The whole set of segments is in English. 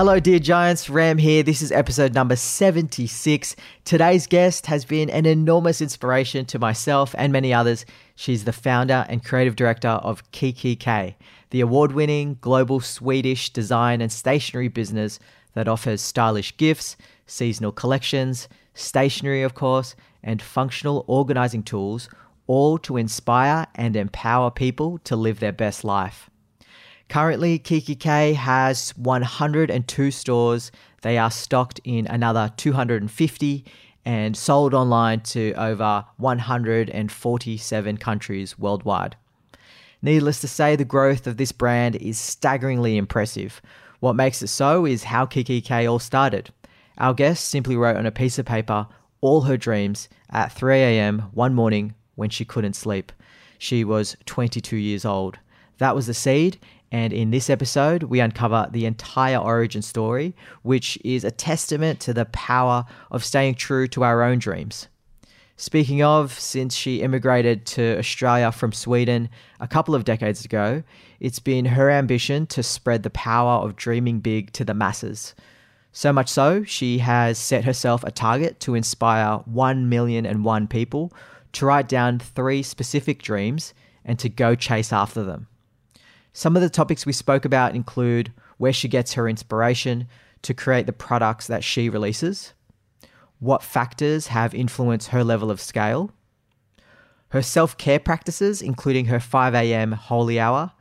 Hello, dear giants. Ram here. This is episode number 76. Today's guest has been an enormous inspiration to myself and many others. She's the founder and creative director of kikki.K, the award winning global Swedish design and stationery business that offers stylish gifts, seasonal collections, stationery, of course, and functional organizing tools, all to inspire and empower people to live their best life. Currently, kikki.K has 102 stores. They are stocked in another 250 and sold online to over 147 countries worldwide. Needless to say, the growth of this brand is staggeringly impressive. What makes it so is how kikki.K all started. Our guest simply wrote on a piece of paper all her dreams at 3 a.m. one morning when she couldn't sleep. She was 22 years old. That was the seed, and in this episode, we uncover the entire origin story, which is a testament to the power of staying true to our own dreams. Speaking of, since she immigrated to Australia from Sweden a couple of decades ago, it's been her ambition to spread the power of dreaming big to the masses. So much so, she has set herself a target to inspire 1 million and one people to write down three specific dreams and to go chase after them. Some of the topics we spoke about include where she gets her inspiration to create the products that she releases, what factors have influenced her level of scale, her self care practices, including her 5 a.m. holy hour,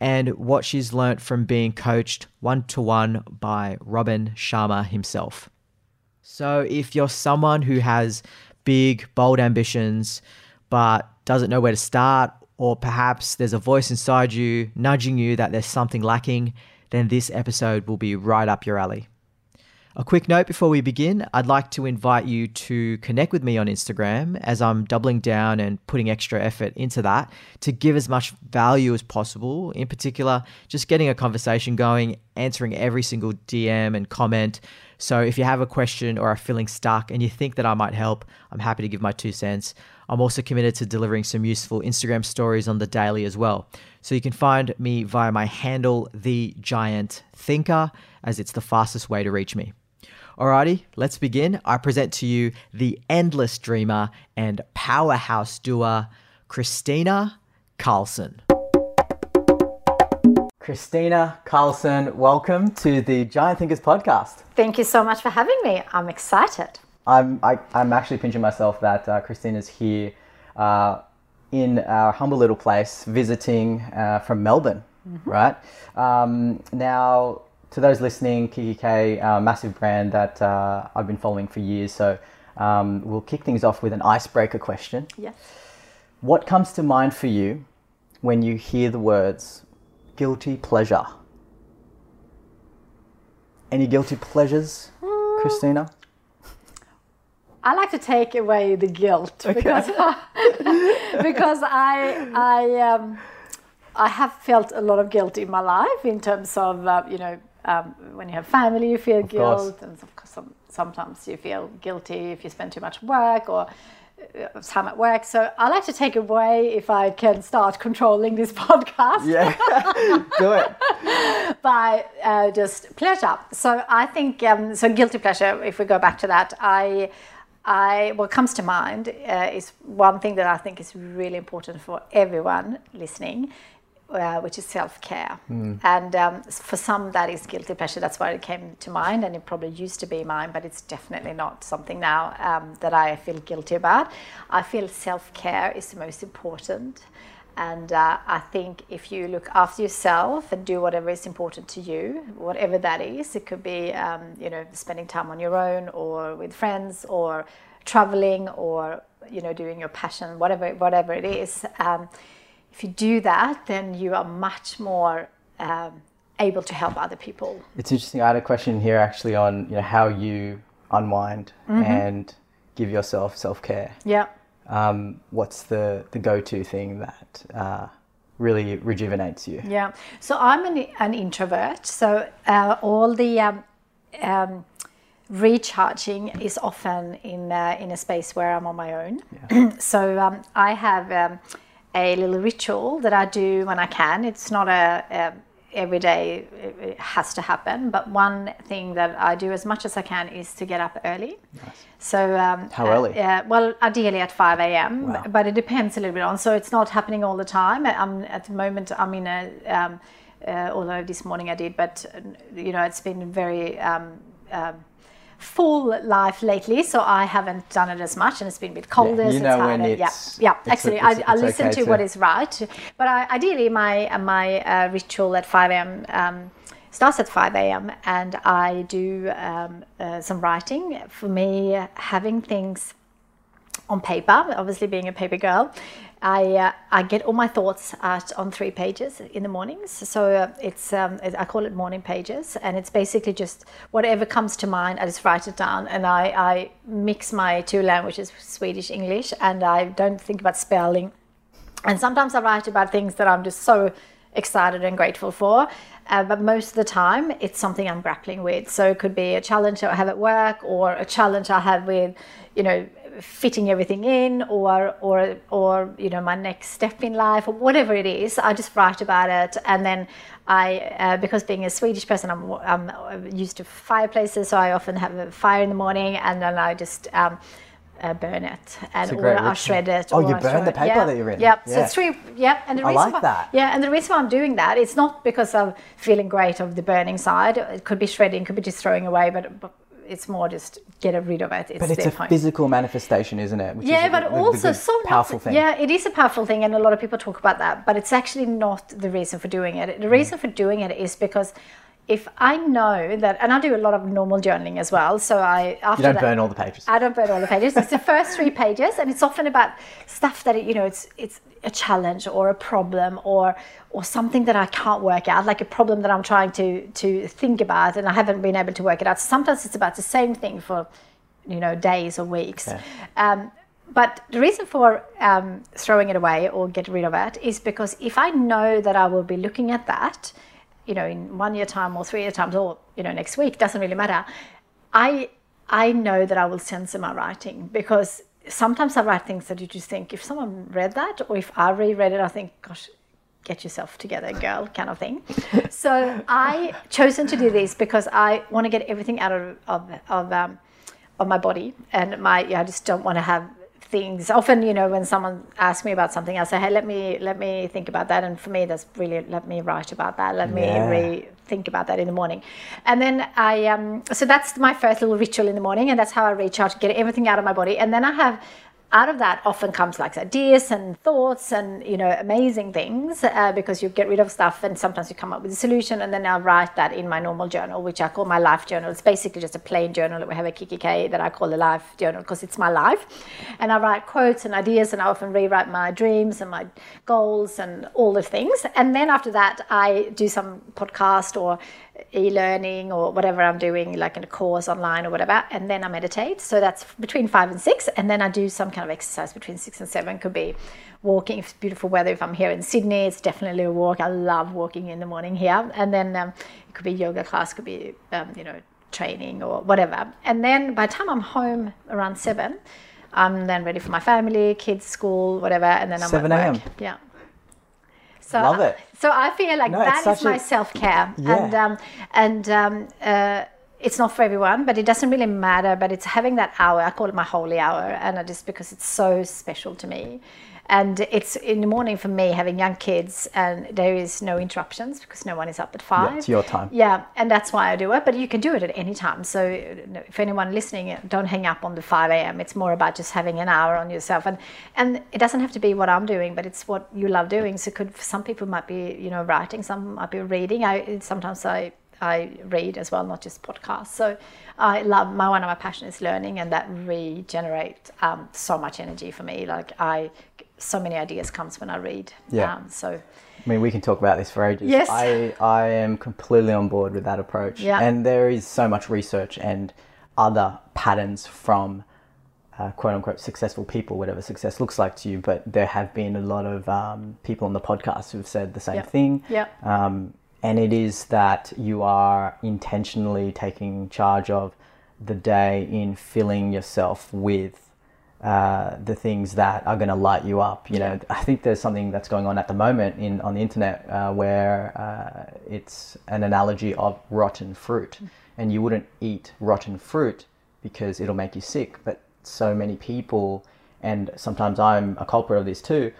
and what she's learnt from being coached one to one by Robin Sharma himself. So, if you're someone who has big, bold ambitions but doesn't know where to start, or perhaps there's a voice inside you nudging you that there's something lacking, then this episode will be right up your alley. A quick note before we begin I'd like to invite you to connect with me on Instagram as I'm doubling down and putting extra effort into that to give as much value as possible. In particular, just getting a conversation going, answering every single DM and comment. So if you have a question or are feeling stuck and you think that I might help, I'm happy to give my two cents. I'm also committed to delivering some useful Instagram stories on the daily as well. So you can find me via my handle, The Giant Thinker, as it's the fastest way to reach me. Alrighty, let's begin. I present to you the endless dreamer and powerhouse doer, Kristina Karlsson. Kristina Karlsson, welcome to the Giant Thinkers podcast. Thank you so much for having me. I'm excited. I'm, I, I'm actually pinching myself that uh, Kristina's here uh, in our humble little place visiting uh, from Melbourne, right? Um, now, to those listening, kikki.K, uh, massive brand that uh, I've been following for years. So um, we'll kick things off with an icebreaker question. Yes. What comes to mind for you when you hear the words guilty pleasure? Any guilty pleasures, Christina? I like to take away the guilt because because I I um, I have felt a lot of guilt in my life in terms of uh, you know um, when you have family you feel guilt course. and of course some, sometimes you feel guilty if you spend too much work or uh, time at work. So I like to take away if I can start controlling this podcast. Yeah, do it. by uh, just pleasure. So I think um, so. Guilty pleasure. If we go back to that, I, I what comes to mind uh, is one thing that I think is really important for everyone listening. Uh, which is self care. And um, for some, that is guilty pleasure. That's why it came to mind, and it probably used to be mine, but it's definitely not something now um, that I feel guilty about. I feel self care is the most important. And uh, I think if you look after yourself and do whatever is important to you, whatever that is, it could be um, you know spending time on your own or with friends or traveling or you know doing your passion, whatever whatever it is. Um, if you do that, then you are much more um, able to help other people. It's interesting. I had a question here actually on you know how you unwind Mm-hmm. and give yourself self care. Yeah. Um, what's the the go to thing that uh, really rejuvenates you? Yeah. So I'm an, an introvert. So uh, all the um, um, recharging is often in uh, in a space where I'm on my own. so um, I have um, a little ritual that I do when I can. It's not a, a every day it it has to happen, but one thing that I do as much as I can is to get up early. Nice. So um, How uh, early? yeah, well, ideally at 5 a.m., Wow. but it depends a little bit on. So it's not happening all the time. I'm at the moment. I'm in a. Um, uh, although this morning I did, but uh, you know, it's been very um, um, full life lately, so I haven't done it as much, and it's been a bit colder. Yeah, you know when harder. it's- yeah, yeah. it's a- Actually, it's- I, I it's listen okay to what to- is right, but I, ideally, my my uh, ritual at 5 a.m. Um, starts at 5 a.m. and I do um, uh, some writing. For me, having things on paper, obviously being a paper girl, I, uh, I get all my thoughts out on three pages in the mornings. So uh, it's um, I call it morning pages, and it's basically just whatever comes to mind. I just write it down, and I, I mix my two languages, Swedish English, and I don't think about spelling. And sometimes I write about things that I'm just so excited and grateful for. Uh, but most of the time, it's something I'm grappling with. So it could be a challenge I have at work, or a challenge I have with, you know, fitting everything in, or or or you know, my next step in life, or whatever it is. I just write about it, and then I, uh, because being a Swedish person, I'm, I'm used to fireplaces, so I often have a fire in the morning, and then I just. Um, uh, burn it and or I shred it. Oh, or you I burn the paper yeah. that you're in? Yeah, so it's three. Yeah, and the I reason like why, that. Yeah, and the reason why I'm doing that, it's not because I'm feeling great of the burning side. It could be shredding, could be just throwing away, but, but it's more just get rid of it. It's But it's a point. physical manifestation, isn't it? Which Yeah, is but the also good, so powerful thing. Yeah, it is a powerful thing, and a lot of people talk about that. But it's actually not the reason for doing it. The reason for doing it is because if I know that, and I do a lot of normal journaling as well. So I after You don't that, burn all the pages. I don't burn all the pages. It's the first three pages, and it's often about stuff that you know it's it's a challenge or a problem or or something that I can't work out, like a problem that I'm trying to to think about and I haven't been able to work it out. Sometimes it's about the same thing for you know days or weeks. Um, but the reason for um, throwing it away or get rid of it is because if I know that I will be looking at that, you know, in one year time or three year times or you know next week doesn't really matter. I I know that I will censor my writing because sometimes I write things that you just think if someone read that or if I reread it, I think, gosh, get yourself together, girl, kind of thing. so I chosen to do this because I want to get everything out of of of, um, of my body and my yeah, I just don't want to have things. Often you know when someone asks me about something i say hey let me let me think about that. And for me that's really let me write about that. Let me Yeah. re- think about that in the morning. And then i um so that's my first little ritual in the morning and that's how i recharge get everything out of my body. And then i have out of that often comes like ideas and thoughts and you know amazing things uh, because you get rid of stuff and sometimes you come up with a solution. And then I write that in my normal journal which I call my life journal. It's basically just a plain journal. That we have a kikki.K that I call the life journal because it's my life. And I write quotes and ideas and I often rewrite my dreams and my goals and all the things. And then after that I do some podcast or e-learning or whatever I'm doing, like in a course online or whatever, and then I meditate. So that's between five and six, and then I do some kind of exercise between six and seven. Could be walking if it's beautiful weather. If I'm here in Sydney, it's definitely a walk. I love walking in the morning here, and then um, it could be yoga class, could be um, you know training or whatever. And then by the time I'm home around seven. I'm then ready for my family, kids, school, whatever, and then I'm 7 at a.m.. Yeah. So Love I- it. So I feel like No, that is my a- self care, Yeah. and um, and um, uh, it's not for everyone, but it doesn't really matter. But it's having that hour. I call it my holy hour, and I just because it's so special to me. And it's in the morning for me having young kids, and there is no interruptions because no one is up at five. it's your time. Yeah, and that's why I do it. But you can do it at any time. So if anyone listening, don't hang up on the 5 a.m. It's more about just having an hour on yourself, and and it doesn't have to be what I'm doing, but it's what you love doing. So could some people might be you know writing, some might be reading. I sometimes I I read as well, not just podcasts. So I love my one of my passions is learning, and that regenerates um, so much energy for me. Like I, so many ideas comes when I read. Yeah. Um, so I mean, we can talk about this for ages. Yes. I, I am completely on board with that approach. Yeah. And there is so much research and other patterns from uh, quote unquote successful people, whatever success looks like to you. But there have been a lot of um, people on the podcast who've said the same Yep. thing. Yep. Um, and it is that you are intentionally taking charge of the day in filling yourself with uh, the things that are going to light you up. You know, I think there's something that's going on at the moment in on the internet uh, where uh, it's an analogy of rotten fruit, and you wouldn't eat rotten fruit because it'll make you sick. But so many people, and sometimes I'm a culprit of this too.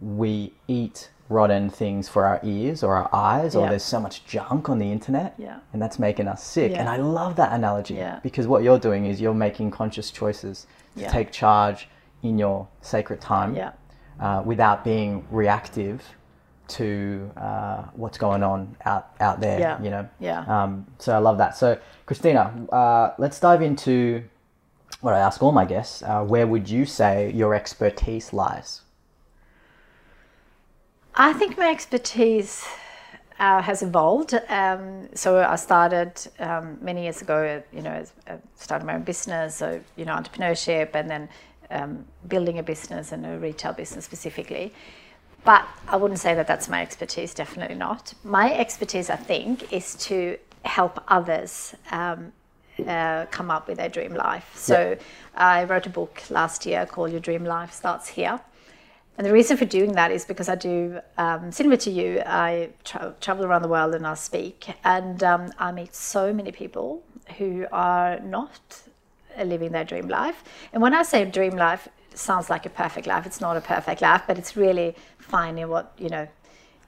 We eat rotten things for our ears or our eyes, or there's so much junk on the internet, Yeah. and that's making us sick. Yeah. And I love that analogy Yeah. because what you're doing is you're making conscious choices to Yeah. take charge in your sacred time Yeah. uh, without being reactive to uh, what's going on out out there. Yeah. You know. Yeah. Um, so I love that. So Kristina, uh, let's dive into what I ask all my guests. Uh, where would you say your expertise lies? I think my expertise uh, has evolved. Um, so I started um, many years ago. You know, as, uh, started my own business. So you know, entrepreneurship, and then um, building a business and a retail business specifically. But I wouldn't say that that's my expertise. Definitely not. My expertise, I think, is to help others. Um, uh, come up with their dream life. So I wrote a book last year called Your Dream Life Starts Here. And the reason for doing that is because I do, um, similar to you, I tra- travel around the world and I speak, and um, I meet so many people who are not living their dream life. And when I say dream life, it sounds like a perfect life. It's not a perfect life, but it's really finding what, you know,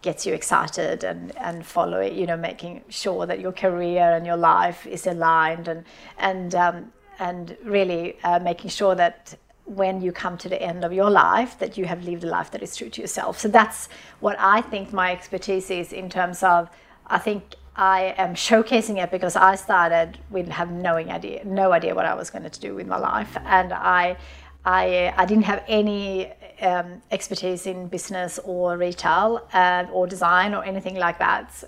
gets you excited and, and follow it, you know, making sure that your career and your life is aligned and, and, um, and really uh, making sure that when you come to the end of your life that you have lived a life that is true to yourself so that's what i think my expertise is in terms of i think i am showcasing it because i started with have no idea no idea what i was going to do with my life and i i i didn't have any um, expertise in business or retail uh, or design or anything like that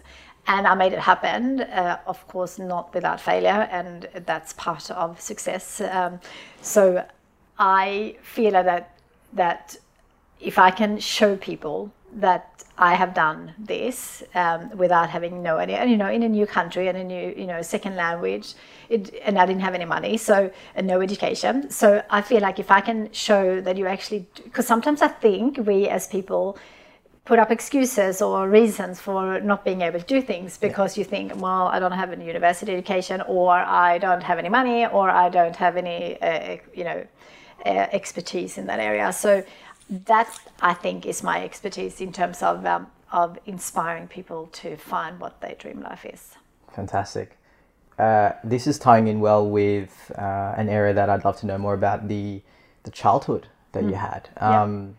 and I made it happen. Uh, of course, not without failure, and that's part of success. Um, so I feel that that if I can show people that I have done this um, without having no idea, and you know, in a new country and a new, you know, second language, it, and I didn't have any money, so and no education. So I feel like if I can show that you actually, because sometimes I think we as people put up excuses or reasons for not being able to do things because you think, well, I don't have a university education, or I don't have any money, or I don't have any, uh, you know, expertise in that area. So that I think is my expertise in terms of um, of inspiring people to find what their dream life is. Fantastic. Uh, this is tying in well with uh, an area that I'd love to know more about the the childhood that you had. Yeah. Um,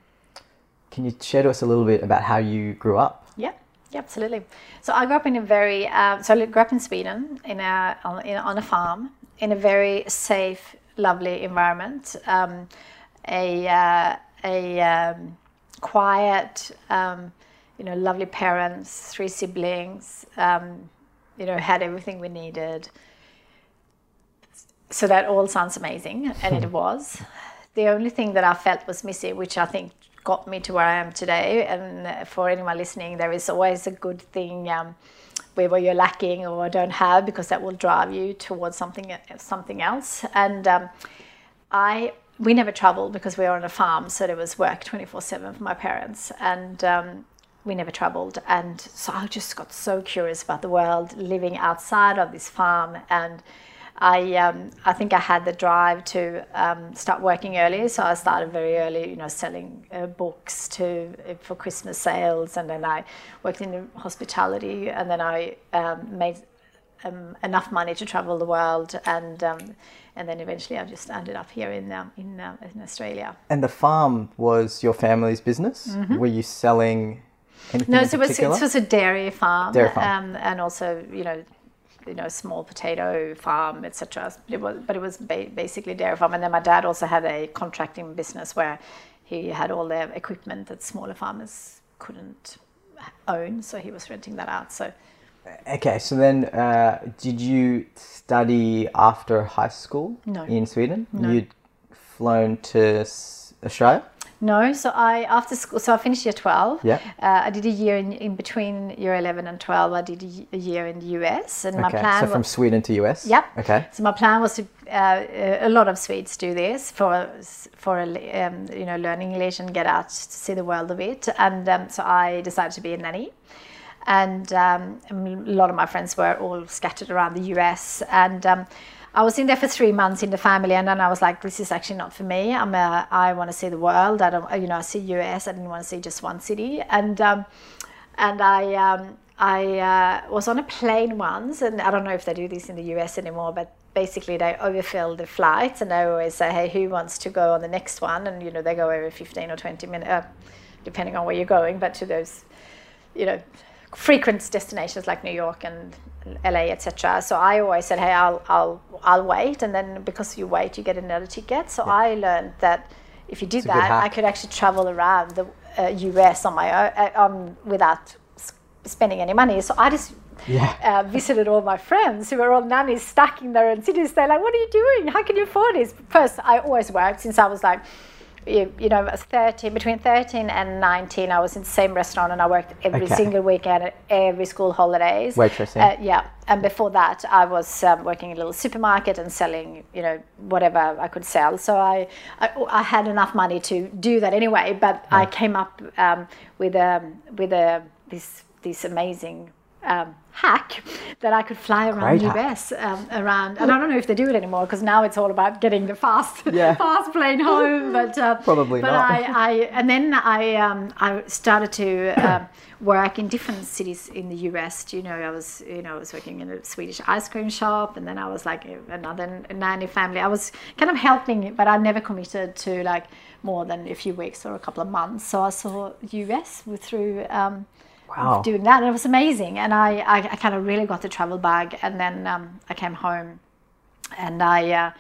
Can you share to us a little bit about how you grew up? Yeah, yeah, absolutely. So I grew up in a very, uh, so I grew up in Sweden in a, on, in, on a farm in a very safe, lovely environment. Um, a uh, a um, quiet, um, you know, lovely parents, three siblings. Um, you know, had everything we needed. So that all sounds amazing, and it was. The only thing that I felt was missing, which I think got me to where I am today, and for anyone listening, there is always a good thing um, where you're lacking or don't have, because that will drive you towards something something else. And um, I we never traveled because we were on a farm, so there was work 24 7 for my parents. And um, we never traveled. And so I just got so curious about the world, living outside of this farm. And I, um, I think I had the drive to um, start working early. So I started very early, you know, selling uh, books to for Christmas sales. And then I worked in hospitality. And then I um, made um, enough money to travel the world, and um, and then eventually I just ended up here in um, in, um, in Australia. And the farm was your family's business. Were you selling anything Mm-hmm. No, so it was, it was a dairy farm, Dairy farm. Um, and also you know, you know, small potato farm, etc. It was, but it was ba- basically dairy farm. And then my dad also had a contracting business where he had all the equipment that smaller farmers couldn't own, so he was renting that out. So Okay, so then uh, did you study after high school No. in Sweden? No. You'd flown to Australia? No, so I after school, so I finished year twelve. Yeah. Uh, I did a year in, in between year eleven and twelve. I did a year in the US, and my Okay, plan so was from Sweden to US? Yep. Okay. So my plan was to. Uh, a lot of Swedes do this for for a, um, you know learning English and get out to see the world a bit. And um, so I decided to be a nanny. And um, a lot of my friends were all scattered around the US. And um, I was in there for three months in the family, and then I was like, "This is actually not for me. I'm a, I want to see the world. I don't, you know, I see US. I didn't want to see just one city." And um, and I um, I uh, was on a plane once, and I don't know if they do this in the US anymore, but basically they overfill the flights, and they always say, "Hey, who wants to go on the next one?" And you know they go every fifteen or twenty minutes, uh, depending on where you're going, but to those, you know, frequent destinations like New York and LA, etc. So I always said, "Hey, I'll I'll I'll wait," and then because you wait, you get another ticket. So I learned that if you did good that, I could actually travel around the uh, US on my own uh, um, without spending any money. So I just Yeah. uh, visited all my friends who were all nannies stuck in their own cities. They're like, "What are you doing? How can you afford this?" First, I always worked since I was like. You, you know, I was 13, between 13 and 19, I was in the same restaurant and I worked every Okay. single weekend, every school holidays. Waitressing. Uh, yeah, and before that, I was um, working in a little supermarket and selling, you know, whatever I could sell. So I, I, I had enough money to do that anyway. But I came up um, with um, with a this this amazing um, hack that I could fly around Great. US um, around. And I don't know if they do it anymore because now it's all about getting the fast Yeah. fast plane home. But uh, Probably but not. I, I and then I um, I started to um, work in different cities in the US. You know, I was you know I was working in a Swedish ice cream shop, and then I was like another nanny family. I was kind of helping, but I never committed to like more than a few weeks or a couple of months. So I saw US through. Um, Wow. Doing that, and it was amazing, and I, I, I kind of really got the travel bag, and then um, I came home, and I uh,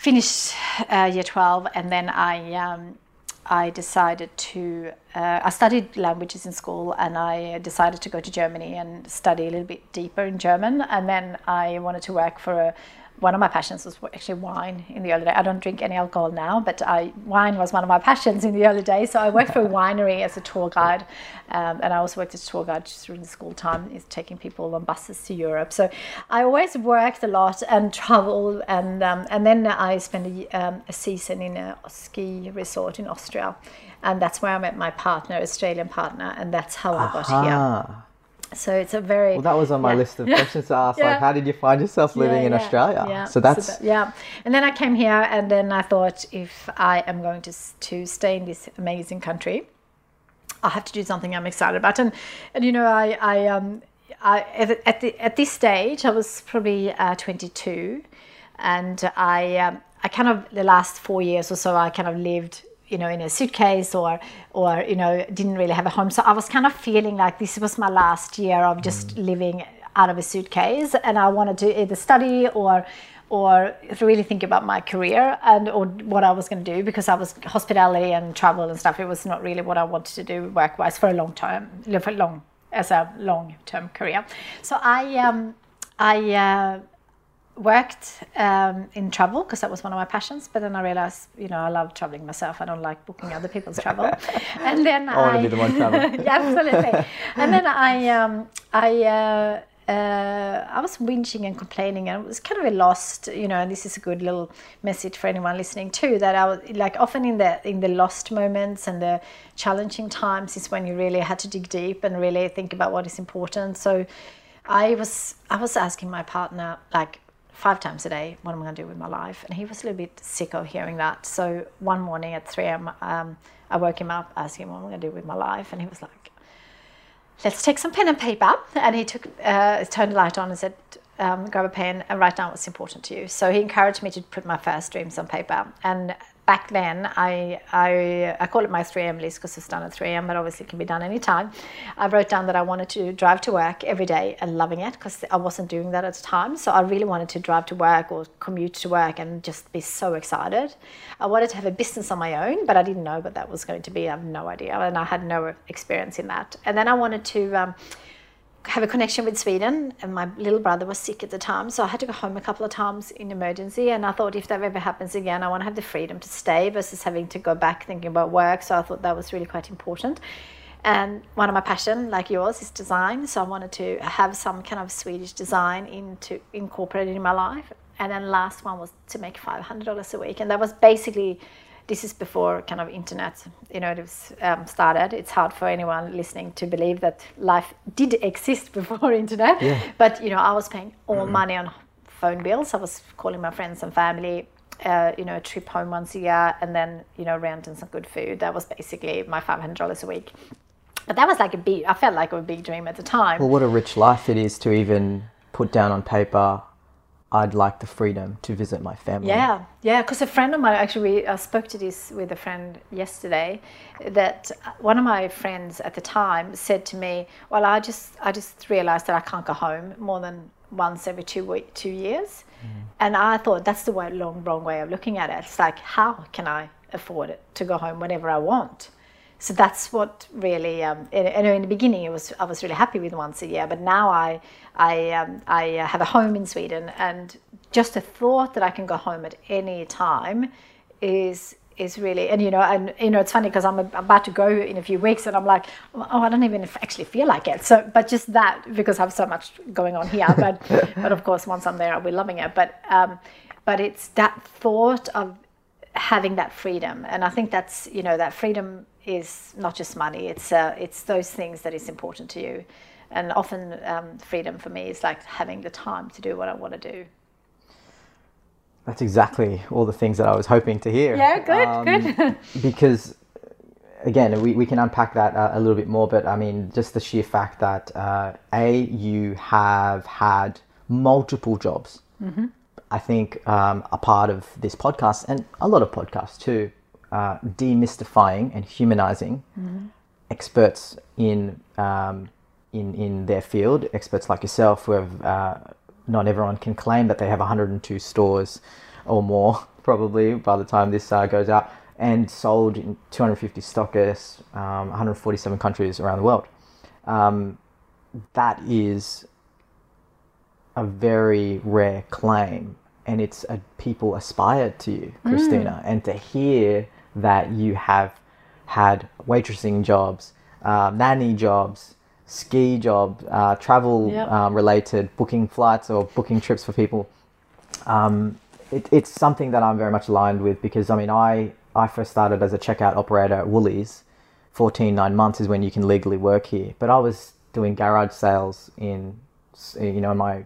finished uh, year 12 and then I um, I decided to uh, I studied languages in school and I decided to go to Germany and study a little bit deeper in German and then I wanted to work for a one of my passions was actually wine in the early days. I don't drink any alcohol now, but I, wine was one of my passions in the early days. So I worked for a winery as a tour guide, um, and I also worked as a tour guide during the school time, is taking people on buses to Europe. So I always worked a lot and traveled, and um, and then I spent a, um, a season in a ski resort in Austria, and that's where I met my partner, Australian partner, and that's how I got here. So it's a very Well, that was on my yeah. list of questions to ask. Yeah. Like, how did you find yourself living Yeah, in Australia? Yeah. So that's that- yeah. And then I came here, and then I thought, if I am going to to stay in this amazing country, I have to do something I'm excited about. And and you know, I I um I at, at the at this stage I was probably uh, 22, and I um, I kind of the last four years or so I kind of lived you know in a suitcase or or you know didn't really have a home. So i was kind of feeling like this was my last year of just living out of a suitcase. And i wanted to either study or or really think about my career and or what i was going to do because i was hospitality and travel and stuff. It was not really what i wanted to do work wise for a long time Live for long as a long term career. So i um i uh, worked um, in travel because that was one of my passions. But then I realized, you know, I love traveling myself. I don't like booking other people's travel. And then I wanna be the one traveling. yeah, absolutely. And then I, um, I. Uh, uh, I was whinging and complaining, and it was kind of a lost, you know. And this is a good little message for anyone listening too. That I was like often in the in the lost moments and the challenging times is when you really had to dig deep and really think about what is important. So, I was I was asking my partner like five times a day what am I going to do with my life, and he was a little bit sick of hearing that. So one morning at three a.m. Um, I woke him up, asking him what am I going to do with my life, and he was like, "Let's take some pen and paper." And he took uh, turned the light on and said. Um, grab a pen and write down what's important to you. So he encouraged me to put my first dreams on paper. And back then, I, I, I call it my 3am list because it's done at 3am, but obviously it can be done anytime. I wrote down that I wanted to drive to work every day and loving it because I wasn't doing that at the time. So I really wanted to drive to work or commute to work and just be so excited. I wanted to have a business on my own, but I didn't know what that was going to be. I have no idea. And I had no experience in that. And then I wanted to. Um, have a connection with Sweden, and my little brother was sick at the time, so I had to go home a couple of times in emergency. And I thought if that ever happens again, I want to have the freedom to stay versus having to go back thinking about work. So I thought that was really quite important. And one of my passion, like yours, is design. So I wanted to have some kind of Swedish design into incorporated in my life. And then last one was to make five hundred dollars a week, and that was basically this is before kind of internet you know it was um, started. It's hard for anyone listening to believe that life did exist before internet. Yeah. but you know i was paying all money on phone bills. I was calling my friends and family uh, you know a trip home once a year and then you know rent and some good food. That was basically my $500 a week. But that was like a big i felt like a big dream at the time. Well, what a rich life it is to even put down on paper. I'd like the freedom to visit my family. Yeah, yeah. Because a friend of mine actually, we, I spoke to this with a friend yesterday. That one of my friends at the time said to me, "Well, I just, I just realized that I can't go home more than once every two week, two years." Mm. And I thought that's the way, long, wrong way of looking at it. It's like, how can I afford it to go home whenever I want? So that's what really. Um, and in the beginning, it was I was really happy with once a year, but now I I um, I uh, have a home in Sweden, and just the thought that I can go home at any time is is really and you know and you know it's funny because I'm about to go in a few weeks and I'm like oh I don't even actually feel like it so but just that because I have so much going on here but but of course once I'm there I'll be loving it but um, but it's that thought of having that freedom and I think that's you know that freedom is not just money it's uh, it's those things that is important to you and often um, freedom for me is like having the time to do what I want to do That's exactly all the things that I was hoping to hear. Yeah, good, Um, good. because, again, we, we can unpack that uh, a little bit more, but I mean, just the sheer fact that, uh, A, you have had multiple jobs. Mm-hmm. I think um, a part of this podcast, and a lot of podcasts too, uh, demystifying and humanizing Mm-hmm. experts in, um, in, in their field, experts like yourself who have uh, not everyone can claim that they have 102 stores or more probably by the time this uh, goes out and sold in 250 stockists um, 147 countries around the world. Um, that is a very rare claim and it's a, people aspire to you kristina and to hear that you have had waitressing jobs uh, nanny jobs ski jobs uh, travel Yep. um, related booking flights or booking trips for people um, it, it's something that i'm very much aligned with because i mean i i first started as a checkout operator at woolies 14 nine months is when you can legally work here but i was doing garage sales in you know my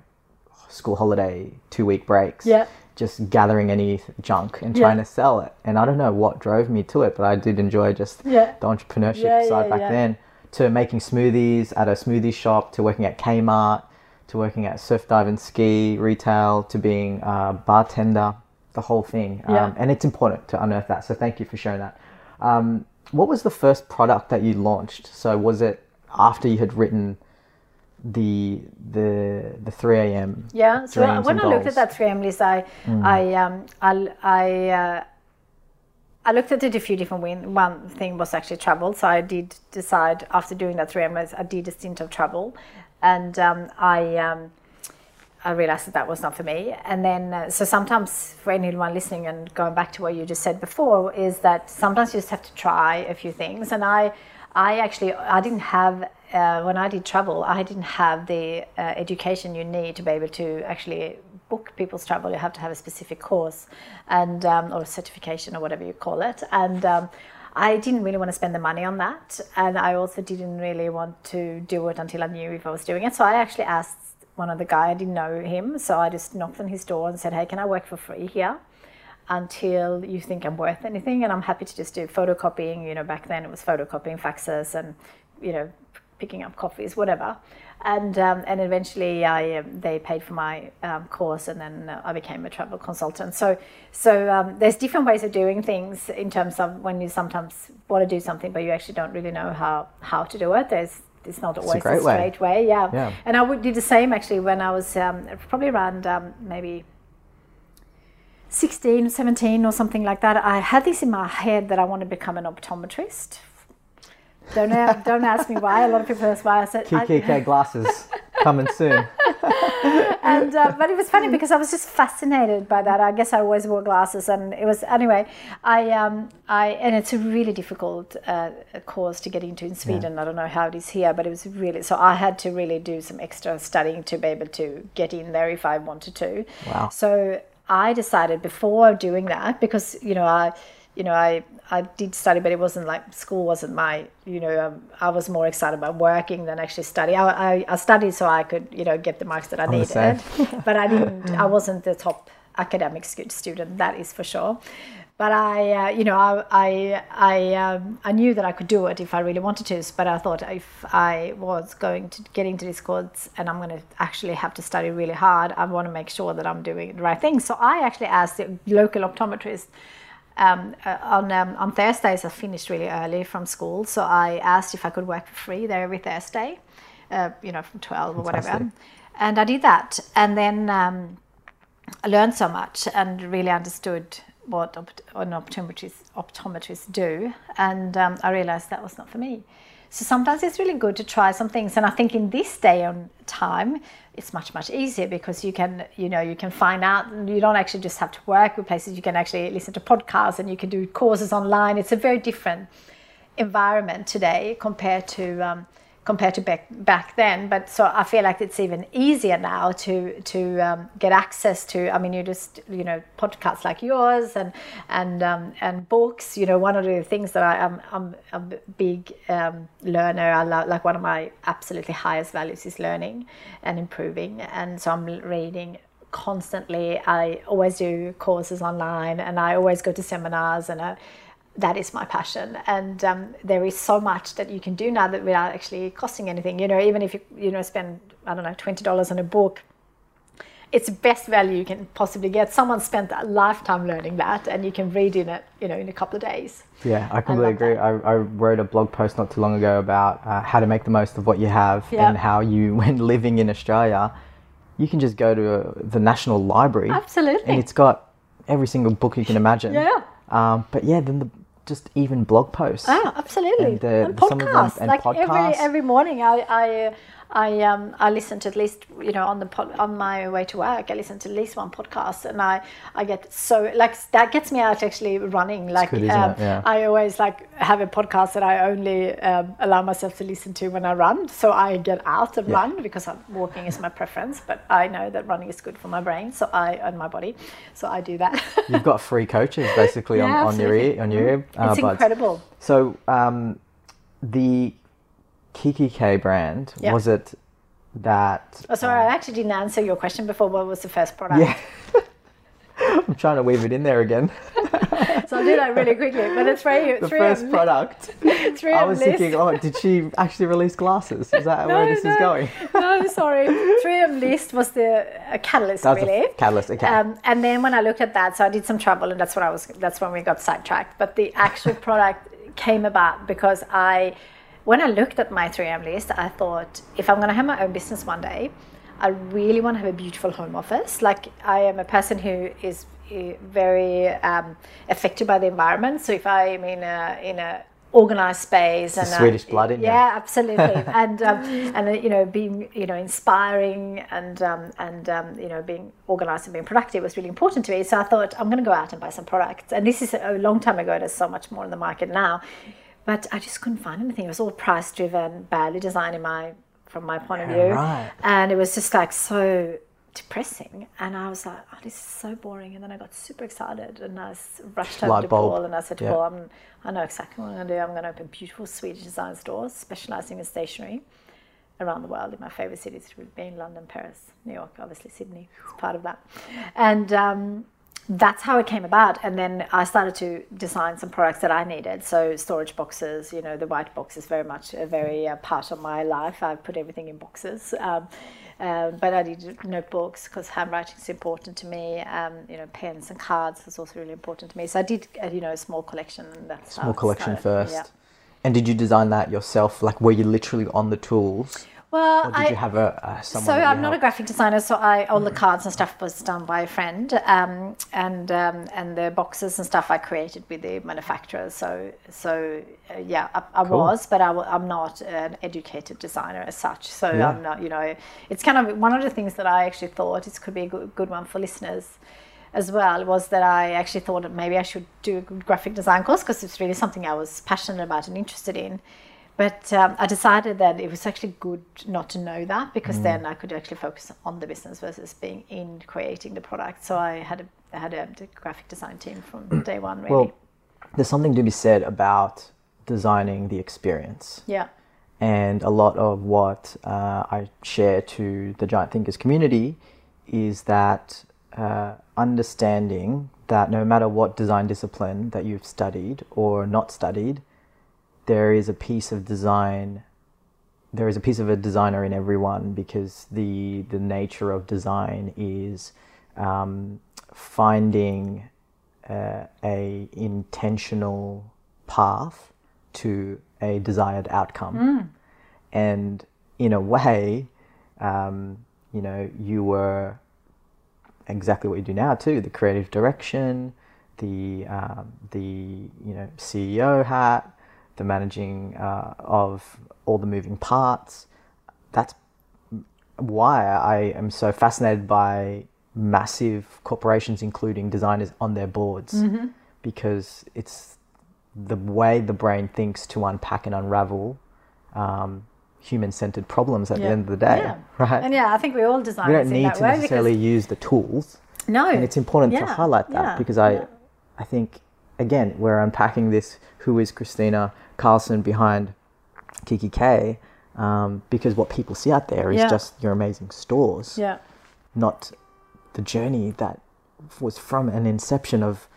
school holiday two week breaks Yeah. Just gathering any junk and Yeah. trying to sell it and i don't know what drove me to it but i did enjoy just Yeah. the entrepreneurship Yeah, side yeah, back yeah. then to making smoothies at a smoothie shop to working at kmart to working at surf dive and ski retail to being a bartender the whole thing Yeah. um, and it's important to unearth that so thank you for sharing that um, what was the first product that you launched so was it after you had written the the the 3 a.m Yeah. So when I looked at that 3 a.m. list, I, I, um, I, I, uh, I looked at it a few different ways. One thing was actually travel. So I did decide after doing that three M list, I did a stint of travel, and um, I. Um, I realized that that was not for me. And then, uh, so sometimes for anyone listening and going back to what you just said before, is that sometimes you just have to try a few things. And I, I actually, I didn't have, uh, when I did travel, I didn't have the uh, education you need to be able to actually book people's travel. You have to have a specific course and, um, or certification or whatever you call it. And, um, I didn't really want to spend the money on that, and I also didn't really want to do it until I knew if I was doing it. So I actually asked one of the guy, I didn't know him, so I just knocked on his door and said, "Hey, can I work for free here until you think I'm worth anything?" And I'm happy to just do photocopying. You know, back then it was photocopying faxes and you know picking up coffees, whatever. And um, and eventually, I um, they paid for my um, course, and then uh, I became a travel consultant. So so um, there's different ways of doing things in terms of when you sometimes want to do something, but you actually don't really know how how to do it. There's it's not always a, great way. straight way. Yeah. Yeah. And I would do the same actually when I was um, probably around um, maybe 16, 17 or something like that. I had this in my head that I want to become an optometrist. Don't, don't ask me why. A lot of people ask why. I said, I- KKK glasses coming soon. and uh, but it was funny because I was just fascinated by that. I guess I always wore glasses, and it was anyway. I um I and it's a really difficult uh, course to get into in Sweden. I don't know how it is here, but it was really so. I had to really do some extra studying to be able to get in there if I wanted to. Wow. So I decided before doing that because you know I you know I I did study, but it wasn't like school wasn't my you know um, I was more excited about working than actually study. I, I, I studied so I could you know get the marks that I needed, but I didn't. I wasn't the top academic student. That is for sure. But I, uh, you know, I, I, I, um, I knew that I could do it if I really wanted to. But I thought if I was going to get into this course and I'm going to actually have to study really hard, I want to make sure that I'm doing the right thing. So I actually asked the local optometrist um, uh, on um, on Thursdays I finished really early from school, so I asked if I could work for free there every Thursday, uh, you know, from twelve or whatever, and I did that, and then um, I learned so much and really understood what opt- an optometrist do, and um, I realized that was not for me. So sometimes it's really good to try some things, and I think in this day and time, it's much much easier because you can you know you can find out. You don't actually just have to work with places. You can actually listen to podcasts and you can do courses online. It's a very different environment today compared to um, compared to back back then. But so I feel like it's even easier now to to um, get access to. I mean, you just you know podcasts like yours and and um, and books. You know, one of the things that I am I'm, I'm a big um, learner. I love, like one of my absolutely highest values is learning and improving, and so I'm reading constantly. I always do courses online, and I always go to seminars and. I, that is my passion and um, there is so much that you can do now that without actually costing anything you know even if you you know spend i don't know $20 on a book it's the best value you can possibly get someone spent a lifetime learning that and you can read in it you know in a couple of days Yeah, I completely love agree. I, I wrote a blog post not too long ago about uh, how to make the most of what you have Yeah. and how you, when living in Australia, you can just go to uh, the National Library absolutely and it's got every single book you can imagine. Yeah. Um, but yeah, then the just even blog posts. Ah, absolutely. And, uh, and some of them- podcasts. and like podcasts. every every morning, I I I um I listen to at least you know on the pod, on my way to work. I listen to at least one podcast, and I I get so like that gets me out actually running. Like good, um? Yeah. I always like have a podcast that I only um, allow myself to listen to when I run. So I get out and Yeah. run because I'm, walking is my preference, but I know that running is good for my brain, so I and my body, so I do that. You've got free coaches basically on, Yeah, on your ear on your ear. uh, it's buds. incredible. So um, the kikki.K brand Yeah. was it that? Oh, sorry, I actually didn't answer your question before. What was the first product? Yeah. I'm trying to weave it in there again. So I'll do that really quickly. But it's three, The three first product. three I was list. thinking, oh, did she actually release glasses? Is that where this is going? no, sorry. Three of list was the uh, catalyst, That's really. a catalyst. Okay. Um, and then when I looked at that, so I did some travel, and that's what I was. That's when we got sidetracked. But the actual product came about because I, when I looked at my 3M list, I thought if I'm going to have my own business one day, I really want to have a beautiful home office. Like I am a person who is eh, very um, affected by the environment. So if I am in a in a organized space and uh, Swedish blood in you. yeah absolutely and um, and uh, you know being you know inspiring and um, and um, you know being organized and being productive was really important to me so i thought i'm going to go out and buy some products and this is a long time ago there's so much more in the market now but i just couldn't find anything it was all price driven badly designed in my from my point of view right. and it was just like so depressing and i was like oh this is so boring and then i got super excited and I rushed Light to bulb. paul and i said to Yeah. paul I'm, i know exactly what i'm going to do i'm going to open beautiful swedish design stores specializing in stationery around the world in my favorite cities would be in london paris new york obviously sydney it's part of that and um, that's how it came about. And then I started to design some products that I needed. So storage boxes, you know, the white box is very much a very uh, part of my life. I put everything in boxes. Um, uh, but I did notebooks because handwriting is important to me. Um, you know, pens and cards is also really important to me. So I did, uh, you know, a small collection. And that's Small collection started. first. Yeah. And did you design that yourself? Like, were you literally on the tools? Well, I, you have a uh, someone? so I'm not a graphic designer, so I all the cards and stuff was done by a friend, um, and um, and the boxes and stuff I created with the manufacturer. So so uh, yeah, I, I Cool. was, but I, am not an educated designer as such. So Yeah. I'm not, you know, it's kind of one of the things that I actually thought it could be a good, good one for listeners. As well was that I actually thought that maybe I should do a graphic design course because it's really something I was passionate about and interested in. But um, I decided that it was actually good not to know that Mm. because then I could actually focus on the business versus being in creating the product. So I had a I had a graphic design team from day one. Really, Well, there's something to be said about designing the experience. yeah, And a lot of what uh, I share to the Giant Thinkers community is that uh, understanding that no matter what design discipline that you've studied or not studied, there is a piece of design. There is a piece of a designer in everyone because the the nature of design is um, finding uh, a intentional path to a desired outcome. And in a way, um, you know, you were exactly what you do now too: the creative direction, the um, the you know CEO hat, the managing uh, of all the moving parts. That's why I am so fascinated by massive corporations, including designers on their boards, Mm-hmm. because it's the way the brain thinks to unpack and unravel um, human-centered problems at the end of the day, Yeah. right? and yeah, I think we all design we don't need to necessarily use the tools, no, and it's important to highlight that yeah, because I, yeah. I think again we're unpacking this. Who is Kristina Karlsson behind kikki.K? Um, because what people see out there is Yeah. just your amazing stores, yeah, not the journey that was from an inception of,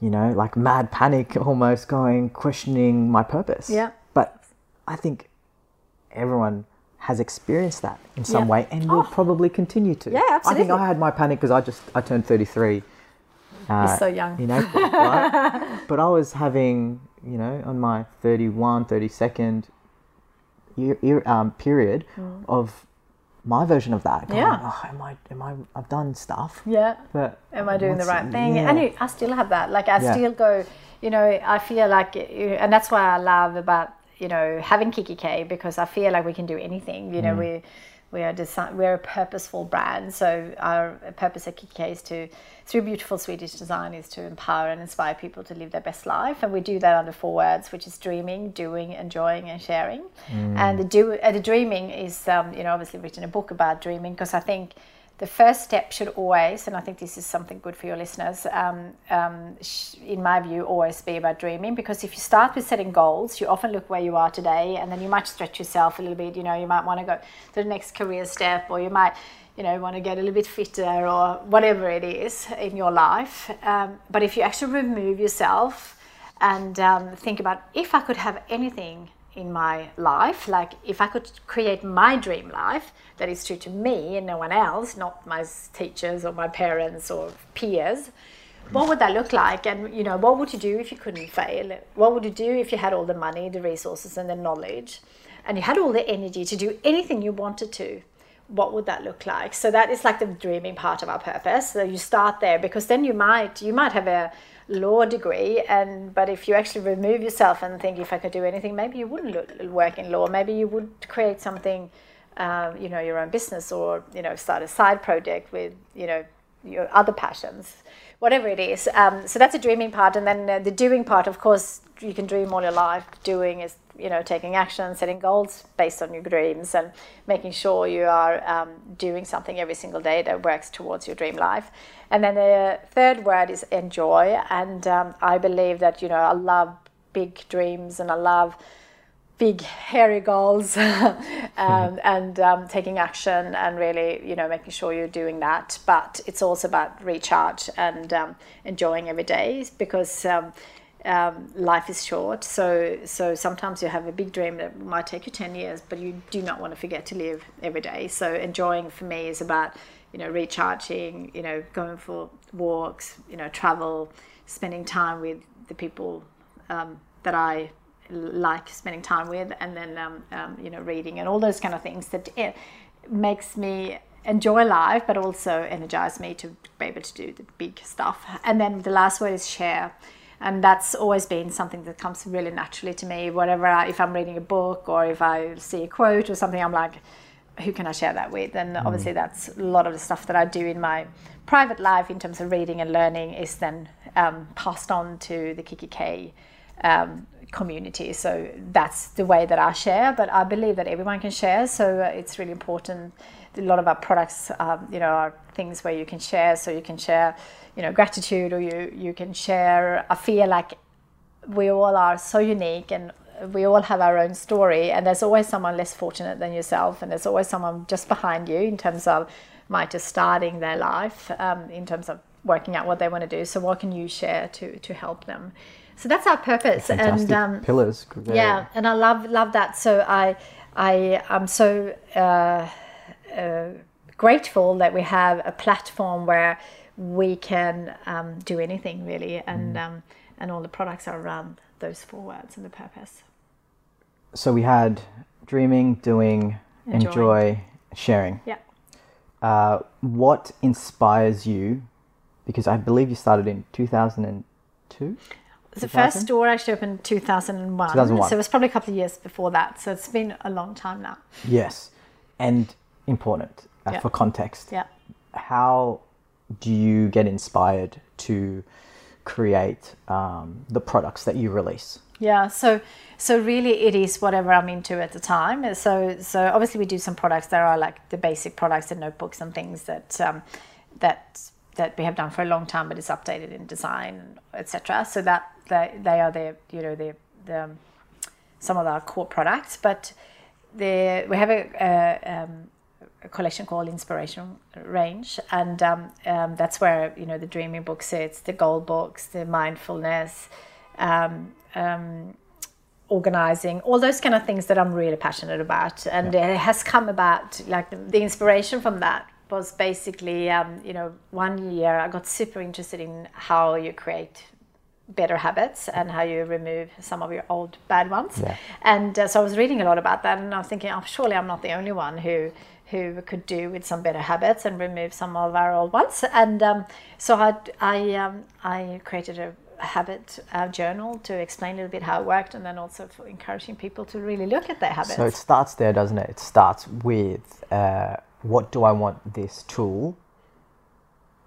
you know, like mad panic, almost going questioning my purpose. Yeah. But I think everyone has experienced that in some Yeah. way and will probably continue to. Yeah, absolutely. I think. I had my panic because I just I turned 33 uh, so young. in April, right? but I was having, you know, on my 31, 32nd year, year um, period of my version of that. Going, Mm. Yeah. Oh, am I? Am I? I've done stuff, yeah. but am I doing the right thing? yeah. And I still have that. Like I Yeah. still go, you know, I feel like, and that's why I love about you know having kikki.K because I feel like we can do anything. You know, Mm. we we are design, we're a purposeful brand. So our purpose at kikki is to, through beautiful Swedish design, is to empower and inspire people to live their best life, and we do that under four words, which is dreaming, doing, enjoying, and sharing. And the do uh, the dreaming is, um, you know, obviously written a book about dreaming because I think the first step should always, and I think this is something good for your listeners, um, um, sh- in my view, always be about dreaming. Because if you start with setting goals, you often look where you are today, and then you might stretch yourself a little bit. You know, you might want to go to the next career step, or you might, you know, want to get a little bit fitter, or whatever it is in your life. Um, but if you actually remove yourself and um, think about if I could have anything in my life, like if I could create my dream life that is true to me and no one else, not my teachers or my parents or peers, what would that look like? And you know, what would you do if you couldn't fail? What would you do if you had all the money, the resources, and the knowledge, and you had all the energy to do anything you wanted to? What would that look like? So that is like the dreaming part of our purpose. So you start there because then you might you might have a law degree and but if you actually remove yourself and think if I could do anything, maybe you wouldn't work in law. Maybe you would create something, um, you know, your own business or you know start a side project with you know your other passions, whatever it is. Um, so that's a dreaming part, and then uh, the doing part. Of course, you can dream all your life. Doing is you know taking action, setting goals based on your dreams, and making sure you are um, doing something every single day that works towards your dream life. And then the third word is enjoy, and um, I believe that you know I love big dreams and I love big hairy goals um, and um, taking action and really you know making sure you're doing that but it's also about recharge and um, enjoying every day because um, life is short so so sometimes you have a big dream that might take you 10 years but you do not want to forget to live every day so enjoying for me is about you know recharging you know going for walks you know travel spending time with the people um, that I like spending time with, and then um, um, you know reading and all those kind of things that it makes me enjoy life, but also energize me to be able to do the big stuff. And then the last word is share. And that's always been something that comes really naturally to me. Whatever, I, if I'm reading a book or if I see a quote or something, I'm like, who can I share that with? And obviously, that's a lot of the stuff that I do in my private life in terms of reading and learning is then um, passed on to the kikki.K um, community. So that's the way that I share. But I believe that everyone can share. So it's really important. A lot of our products, um, you know, are things where you can share. So you can share, you know, gratitude, or you you can share. I feel like we all are so unique and we all have our own story and there's always someone less fortunate than yourself and there's always someone just behind you in terms of might just starting their life um, in terms of working out what they want to do so what can you share to to help them so that's our purpose Fantastic and um, pillars. yeah and i love love that so i i am so uh, uh, grateful that we have a platform where we can um, do anything really and um, and all the products are around those four words and the purpose So we had dreaming, doing, Enjoying. enjoy, sharing. yeah Uh, what inspires you? Because I believe you started in 2002. the first store actually opened in 2001, 2001. so it was probably a couple of years before that so it's been a long time now Yes, and important uh, Yeah. for context. yeah How do you get inspired to create um, the products that you release? Yeah, so so really it is whatever I'm into at the time. So so obviously we do some products that are like the basic products and notebooks and things that um, that that we have done for a long time, but it's updated in design, etc. So that they, they are the you know the the um, some of our core products, but the we have a, a, um, collection called Inspiration Range, and um, um, that's where you know the dreaming book sits, the goal books, the mindfulness, um, um, organizing, all those kind of things that I'm really passionate about, and it has come about like the, the inspiration from that was basically um, you know one year I got super interested in how you create better habits and how you remove some of your old bad ones. Yeah. And uh, so I was reading a lot about that, and I was thinking, oh, surely I'm not the only one who who could do with some better habits and remove some of our old ones. And um, so I I um, I created a habit uh, journal to explain a little bit how it worked, and then also for encouraging people to really look at their habits. So it starts there, doesn't it? It starts with uh, what do I want this tool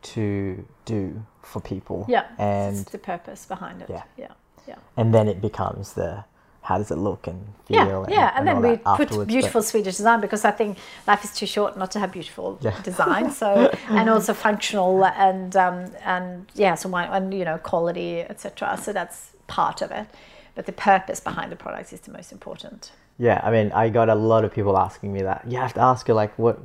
to do for people? yeah, and it's the purpose behind it. Yeah. yeah, yeah. and then it becomes the how does it look and feel? Yeah, yeah, and, then we put but- beautiful Swedish design because I think life is too short not to have beautiful Yeah. design. So and also functional and um, and yeah, so one, and you know quality, etc. So that's part of it, but the purpose behind the products is the most important. Yeah, I mean, I got a lot of people asking me that. You have to ask her like what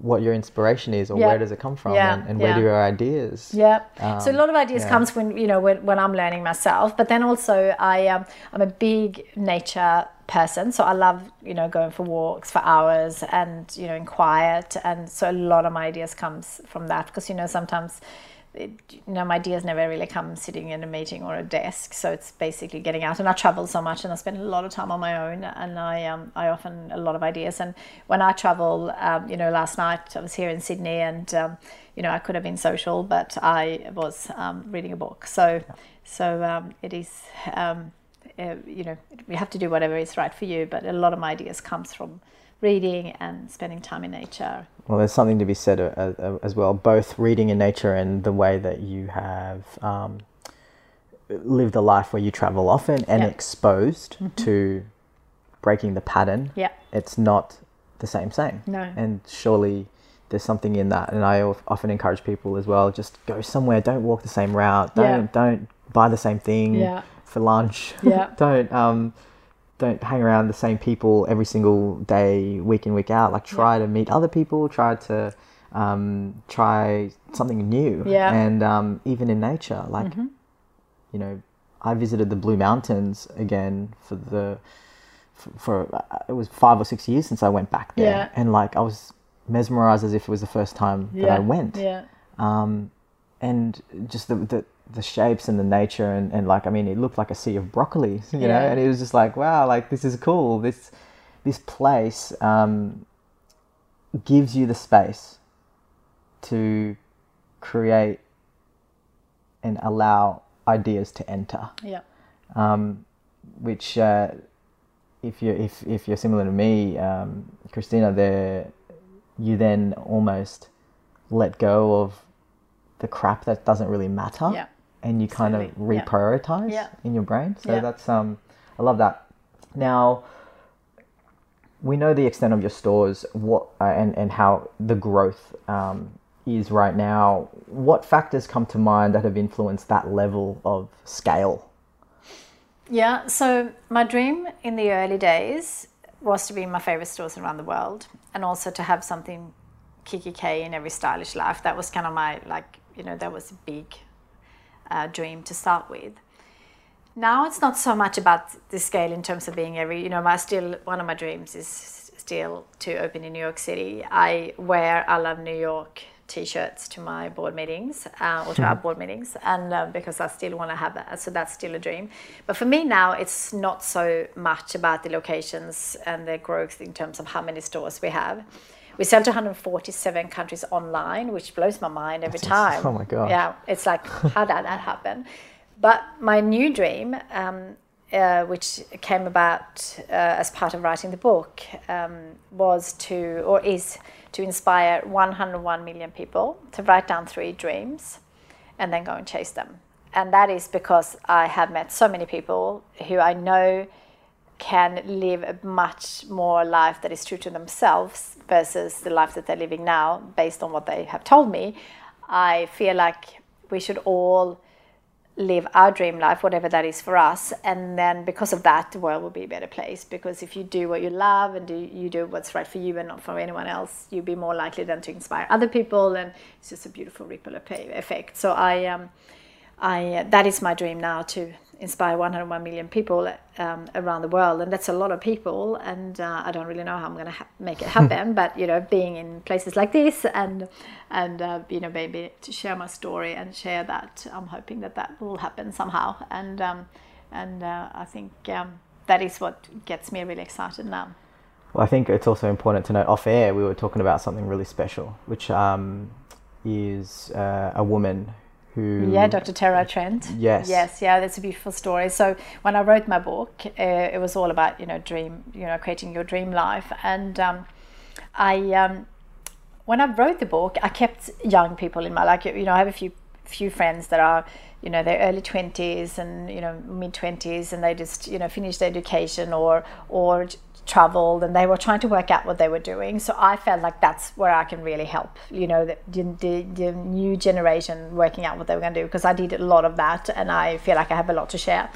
what your inspiration is, or Yeah. where does it come from, Yeah, and, and where yeah. do your ideas? Yeah. so a lot of ideas comes when you know when, when I'm learning myself, but then also I um, I'm a big nature person, so I love you know going for walks for hours and you know in quiet, and so a lot of my ideas comes from that because you know sometimes. It, you know, my ideas never really come sitting in a meeting or a desk. So it's basically getting out. And I travel so much, and I spend a lot of time on my own. And I, um, I often a lot of ideas. And when I travel, um, you know, last night I was here in Sydney, and um, you know, I could have been social, but I was um, reading a book. So, so um, it is, um, uh, you know, you have to do whatever is right for you. But a lot of my ideas comes from reading and spending time in nature. Well, there's something to be said uh, uh, as well, both reading in nature and the way that you have um, lived a life where you travel often and Yeah. exposed to breaking the pattern. Yeah. It's not the same same. No. And surely there's something in that. And I often encourage people as well, just go somewhere, don't walk the same route, don't Yeah. don't buy the same thing Yeah. for lunch. Yeah. don't um don't hang around the same people every single day, week in week out. Like try to meet other people. Try to um, try something new. Yeah. And um, even in nature, like you know, I visited the Blue Mountains again for the for, for uh, it was five or six years since I went back there, Yeah. and like I was mesmerized as if it was the first time that I went Yeah. um, and just the, the the shapes and the nature and, and like I mean it looked like a sea of broccoli, you know, and it was just like wow, like this is cool. This this place um, gives you the space to create and allow ideas to enter Yeah. um, which uh, if you if if you're similar to me, um, Kristina, there you then almost let go of the crap that doesn't really matter, Yeah. And you kind of Absolutely. Yeah. reprioritize Yeah. in your brain. So Yeah. that's um, I love that. Now we know the extent of your stores, what uh, and and how the growth um, is right now. What factors come to mind that have influenced that level of scale? Yeah, so my dream in the early days was to be in my favorite stores around the world and also to have something kikki.K in every stylish life. That was kind of my, like, you know, that was a big uh, dream to start with. Now it's not so much about the scale in terms of being every, you know, my still, one of my dreams is still to open in New York City. I wear I Love New York t-shirts to my board meetings uh, or to our board meetings and uh, because I still want to have that so that's still a dream but for me now it's not so much about the locations and the growth in terms of how many stores we have we sell to 147 countries online which blows my mind every time oh my god! yeah it's like how did that happen but my new dream um, uh, which came about uh, as part of writing the book um, was to or is to inspire 101 million people to write down three dreams and then go and chase them. And that is because I have met so many people who I know can live a much more life that is true to themselves versus the life that they're living now based on what they have told me. I feel like we should all live our dream life, whatever that is for us. And then because of that, the world will be a better place. Because if you do what you love and do, you do what's right for you and not for anyone else, you'll be more likely then to inspire other people. And it's just a beautiful ripple effect. So I, um, I uh, that is my dream now to inspire 101 million people um, around the world, and that's a lot of people. And uh, I don't really know how I'm going to ha- make it happen, but you know, being in places like this and and uh, you know, maybe to share my story and share that, I'm hoping that that will happen somehow. And um, and uh, I think um, that is what gets me really excited now. Well, I think it's also important to note off air we were talking about something really special, which um, is uh, a woman who. Yeah, Dr. Tererai Trent. Yes. Yes, yeah, that's a beautiful story. So when I wrote my book, uh, it was all about you know dream, you know, creating your dream life. And um, I, um, when I wrote the book, I kept young people in my like you know I have a few few friends that are you know their early 20s and you know mid 20s and they just you know finished education or or traveled and they were trying to work out what they were doing so i felt like that's where i can really help you know the, the, the new generation working out what they were going to do because i did a lot of that and i feel like i have a lot to share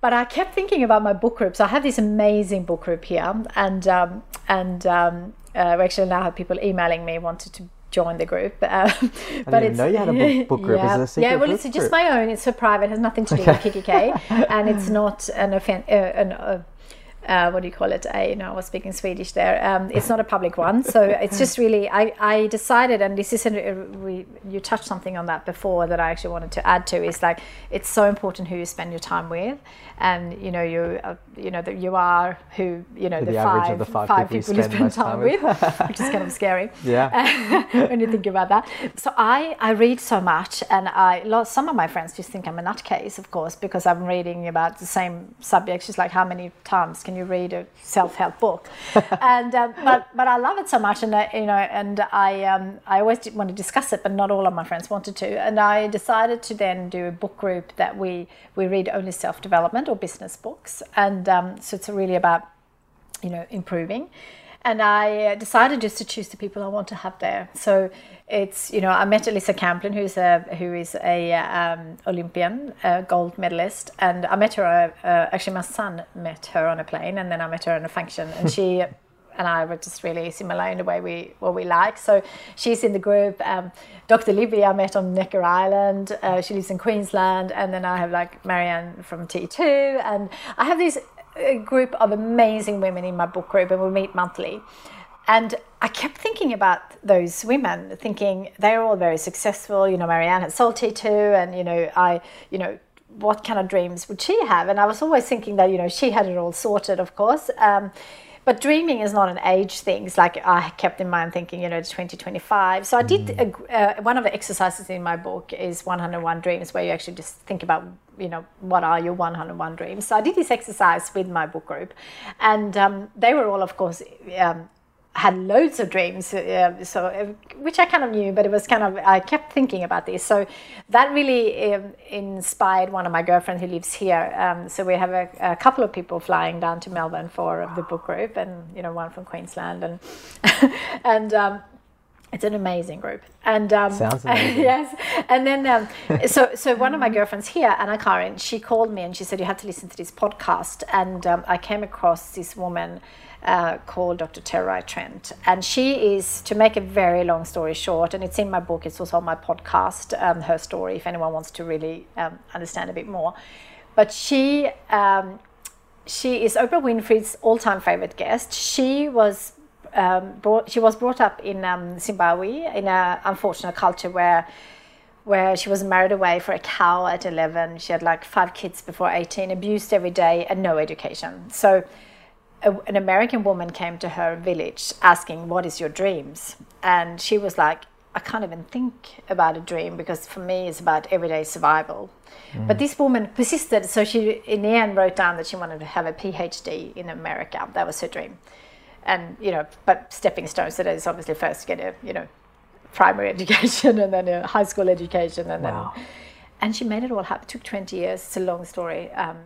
but I kept thinking about my book group. So I have this amazing book group here, and um, and um, uh, we actually now have people emailing me wanted to join the group. Uh, but even know you had a book- book group. Yeah, it a secret yeah. Well, it's just group? my own. It's so private. It Has nothing to do with kikki.K, and it's not an offense. uh, an. Uh, uh, what do you call it? I, you know, I was speaking Swedish there. Um, it's not a public one, so it's just really. I, I decided, and this is a, we you touched something on that before that I actually wanted to add to is like it's so important who you spend your time with, and you know you uh, you know that you are who you know The the, five, the five people you you spend spend time time with, with. which is kind of scary Yeah. when you think about that. So I, I read so much, and I lost some of my friends just think I'm a nutcase, of course, because I'm reading about the same subjects. Just like how many times can you read a self-help book? and um, but but I love it so much, and I, you know, and I um, I always did want to discuss it, but not all of my friends wanted to, and I decided to then do a book group that we we read only self-development or business books, and um, so it's really about you know improving and I decided just to choose the people I want to have there. So it's you know I met Alisa Camplin, who's a who is a um, Olympian, a gold medalist, and I met her. Uh, uh, actually, my son met her on a plane, and then I met her in a function, and she. And I were just really similar in the way we what we like. So she's in the group. Um, Dr. Libby I met on Necker Island. Uh, she lives in Queensland, and then I have like Marianne from T2, and I have this uh, group of amazing women in my book group, and we meet monthly. And I kept thinking about those women, thinking they're all very successful. You know, Marianne had sold T2, and you know, I, you know, what kind of dreams would she have? And I was always thinking that you know she had it all sorted, of course. Um, but dreaming is not an age thing. It's like I kept in mind thinking, you know, it's 2025. So I did a, uh, one of the exercises in my book is 101 dreams, where you actually just think about, you know, what are your 101 dreams. So I did this exercise with my book group, and um, they were all, of course, um, had loads of dreams, uh, so uh, which I kind of knew, but it was kind of I kept thinking about this. So that really um, inspired one of my girlfriends who lives here. Um, so we have a, a, couple of people flying down to Melbourne for the book group, and you know one from Queensland, and and. Um, it's an amazing group, and um, Sounds amazing. yes. And then, um, so so one of my girlfriends here, Anna Karin, she called me and she said you had to listen to this podcast, and um, I came across this woman uh, called Dr. Tererai Trent. And she is, to make a very long story short, and it's in my book, it's also on my podcast, um, her story, if anyone wants to really um, understand a bit more. But she, um, she is Oprah Winfrey's all-time favorite guest. She was um, brought, she was brought up in um, Zimbabwe in an unfortunate culture where where she was married away for a cow at 11. She had like five kids before 18, abused every day, and no education. So a, an American woman came to her village asking, What is your dreams? And she was like, I can't even think about a dream because for me it's about everyday survival. Mm. But this woman persisted, so she in the end wrote down that she wanted to have a PhD in America. That was her dream. And you know, but stepping stones to that is obviously first get a you know primary education and then a high school education and wow. then and she made it all happen. It took twenty years. It's a long story, um,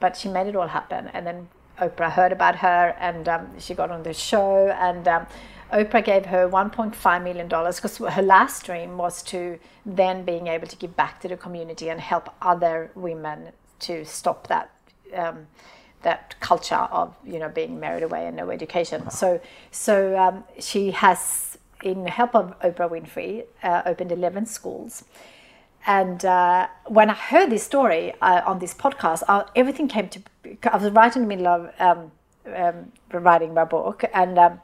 but she made it all happen. And then Oprah heard about her and um, she got on the show and um, Oprah gave her 1.5 million dollars because her last dream was to then being able to give back to the community and help other women to stop that um, that culture of you know being married away and no education. Wow. So so um, she has in help of Oprah Winfrey uh, opened 11 schools and uh, when I heard this story uh, on this podcast, uh, everything came to. I was right in the middle of um, um, writing my book, and um,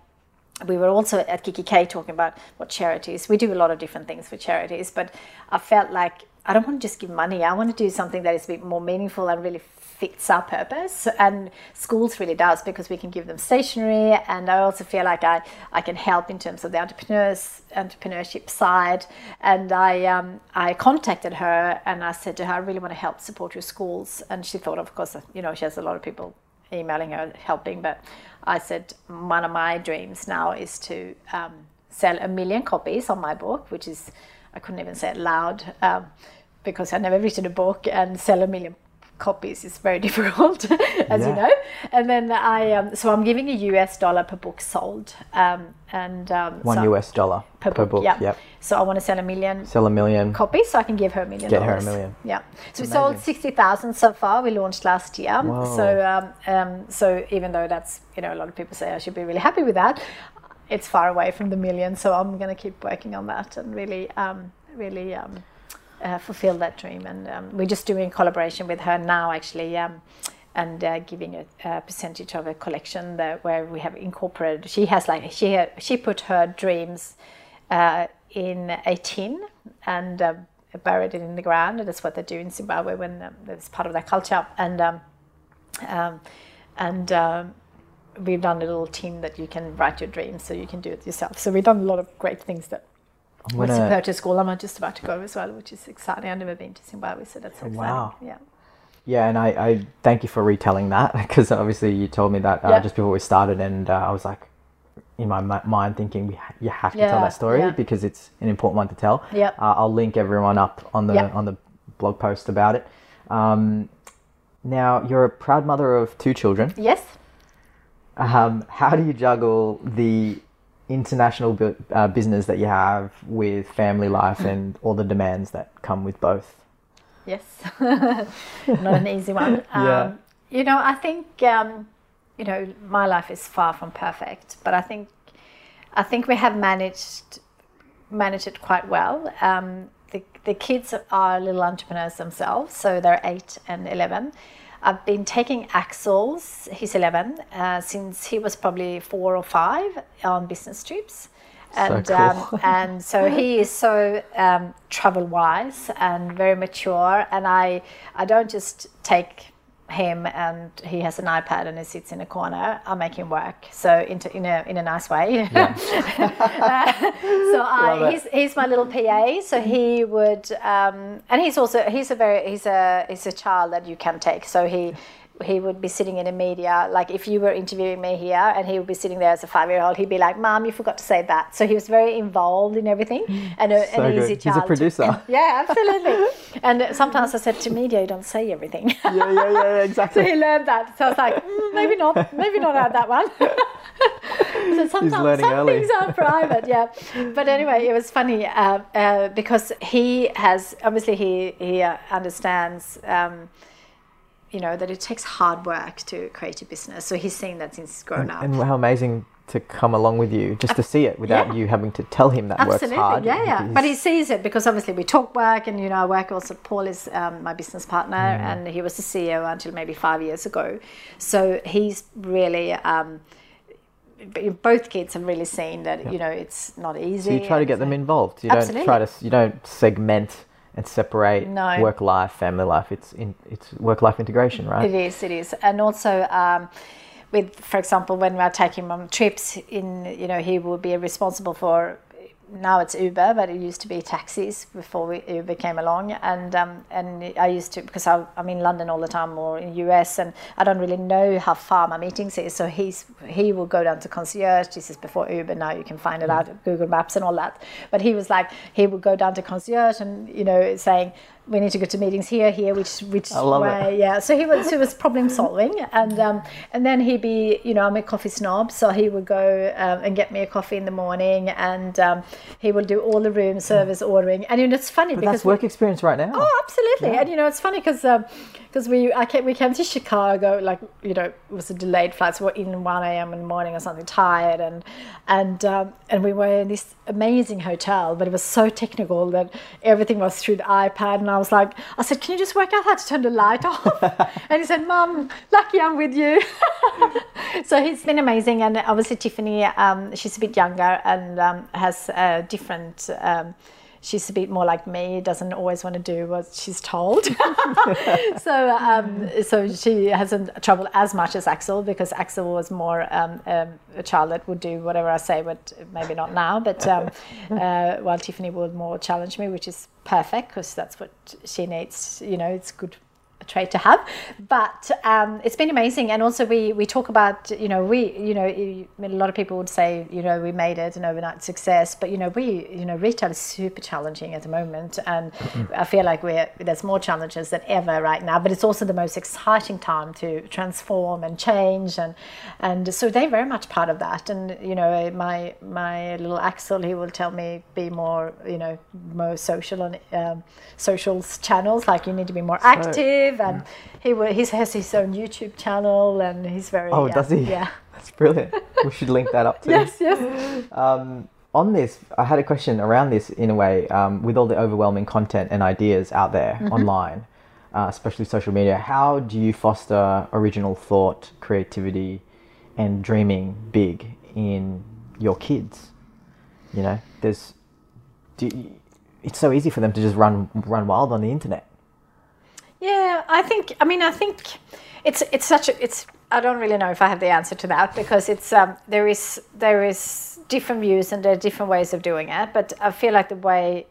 we were also at kikki.K talking about what charities. We do a lot of different things for charities, but I felt like I don't want to just give money. I want to do something that is a bit more meaningful and really fits our purpose and schools really does because we can give them stationery and I also feel like I, I can help in terms of the entrepreneurs entrepreneurship side. And I um, I contacted her and I said to her I really want to help support your schools. And she thought of course you know she has a lot of people emailing her helping but I said one of my dreams now is to um, sell a million copies on my book which is I couldn't even say it loud um, because I've never written a book and sell a million copies is very difficult, as yeah. you know. And then I, um, so I'm giving a US dollar per book sold, um, and um, one so US dollar per, per book. book. Yeah. Yep. So I want to sell a million. Sell a million copies, so I can give her a million. Get dollars. her a million. Yeah. So we sold sixty thousand so far. We launched last year. Whoa. So um, um, so even though that's you know a lot of people say I should be really happy with that, it's far away from the million. So I'm going to keep working on that and really um, really. Um, uh, fulfill that dream. And um, we're just doing collaboration with her now, actually, um, and uh, giving a, a, percentage of a collection that, where we have incorporated. She has like she she put her dreams uh, in a tin and um, buried it in the ground. And that's what they do in Zimbabwe when um, it's part of their culture. And um, um, and we've done a little tin that you can write your dreams, so you can do it yourself. So we've done a lot of great things that I'm. What's to school? I'm just about to go as well, which is exciting. I've never been to Zimbabwe, so that's exciting. Wow. Yeah. Yeah, and I, I thank you for retelling that because obviously you told me that uh, yeah. just before we started, and uh, I was like, in my mind thinking ha- you have to yeah, tell that story yeah. because it's an important one to tell. Yeah. Uh, I'll link everyone up on the yep. on the blog post about it. Um, now you're a proud mother of two children. Yes. Um, how do you juggle the international bu- uh, business that you have with family life and all the demands that come with both? Yes, not an easy one. Um, Yeah. You know, I think um, you know my life is far from perfect, but I think I think we have managed managed it quite well. Um, the the kids are little entrepreneurs themselves, so they're eight and eleven. I've been taking Axel's, he's 11, uh, since he was probably four or five on business trips. And, cool. um, and so he is so um, travel wise and very mature. And I, I don't just take him and he has an iPad and he sits in a corner. I make him work. So into, in, a, in a nice way. so I, he's, he's my little PA. So he would, um, and he's also he's a very he's a he's a child that you can take. So he he would be sitting in a media like if you were interviewing me here and he would be sitting there as a five year old he'd be like mom you forgot to say that so he was very involved in everything and a, So an good. easy He's a child to- producer. yeah absolutely and sometimes i said to media you don't say everything yeah, yeah, yeah, yeah, so exactly. he learned that. So I was like, mm, maybe not, maybe not add that one. so sometimes some early. things are private, yeah. But anyway, it was funny uh, uh, because he has obviously he he uh, understands. Um, you know that it takes hard work to create a business. So he's seen that since he's grown up. And how amazing to come along with you just to see it without yeah. you having to tell him that Absolutely, works hard. yeah, yeah. But he sees it because obviously we talk work, and you know, I work also. Paul is um, my business partner, Mm. and he was the CEO until maybe five years ago. So he's really. Um, both kids have really seen that you know it's not easy. So you try to get them involved. You don't try to. You don't segment and separate No. work life, family life. It's in. It's work life integration, right? It is, it is, and also um, with, for example, when we are taking him on trips, in you know he will be responsible for. Now it's Uber, but it used to be taxis before we, Uber came along, and um, and I used to because I, I'm in London all the time or in US, and I don't really know how far my meetings is. So he's he will go down to concierge. This is before Uber. Now you can find it out Google Maps and all that. But he was like he would go down to concierge and you know saying we need to go to meetings here, here, which which I love it. way, yeah. So he was he was problem solving, and um, and then he'd be, you know, I'm a coffee snob, so he would go um, and get me a coffee in the morning, and um, he would do all the room service ordering, and you know, it's funny But because that's work experience right now. Oh, absolutely. And you know, it's funny because because we I came, we came to Chicago like you know it was a delayed flight, so we're in one a.m. in the morning or something, tired, and and um, and we were in this amazing hotel, but it was so technical that everything was through the iPad, and I was like, I said, can you just work out how to turn the light off? and he said, Mum, lucky I'm with you. so he's been amazing, and obviously Tiffany, um, she's a bit younger and um, has a different. Um, she's a bit more like me doesn't always want to do what she's told. So um, so she hasn't traveled as much as axel because axel was more um, um, a child that would do whatever i say but maybe not now but um, uh, while tiffany would more challenge me which is perfect because that's what she needs you know it's good trait to have. But um, it's been amazing. And also we we talk about you know we you know you- I mean, a lot of people would say you know we made it an overnight success. But you know we you know retail is super challenging at the moment. And I feel like we're there's more challenges than ever right now. But it's also the most exciting time to transform and change. And and so they're very much part of that. And you know my my little Axel he will tell me be more you know more social on um, social channels. Like you need to be more active and he he has his own YouTube channel and he's very Oh, yeah, does he? yeah That's brilliant. we should link that up too. yes yes Um, on this, I had a question around this in a way, um, with all the overwhelming content and ideas out there Mm-hmm. online, uh, especially social media. How do you foster original thought, creativity, and dreaming big in your kids? You know, there's, do you, it's so easy for them to just run run wild on the internet. Yeah, I think. I mean, I think it's it's such a it's. I don't really know if I have the answer to that because it's um, there is there is different views and there are different ways of doing it. But I feel like the way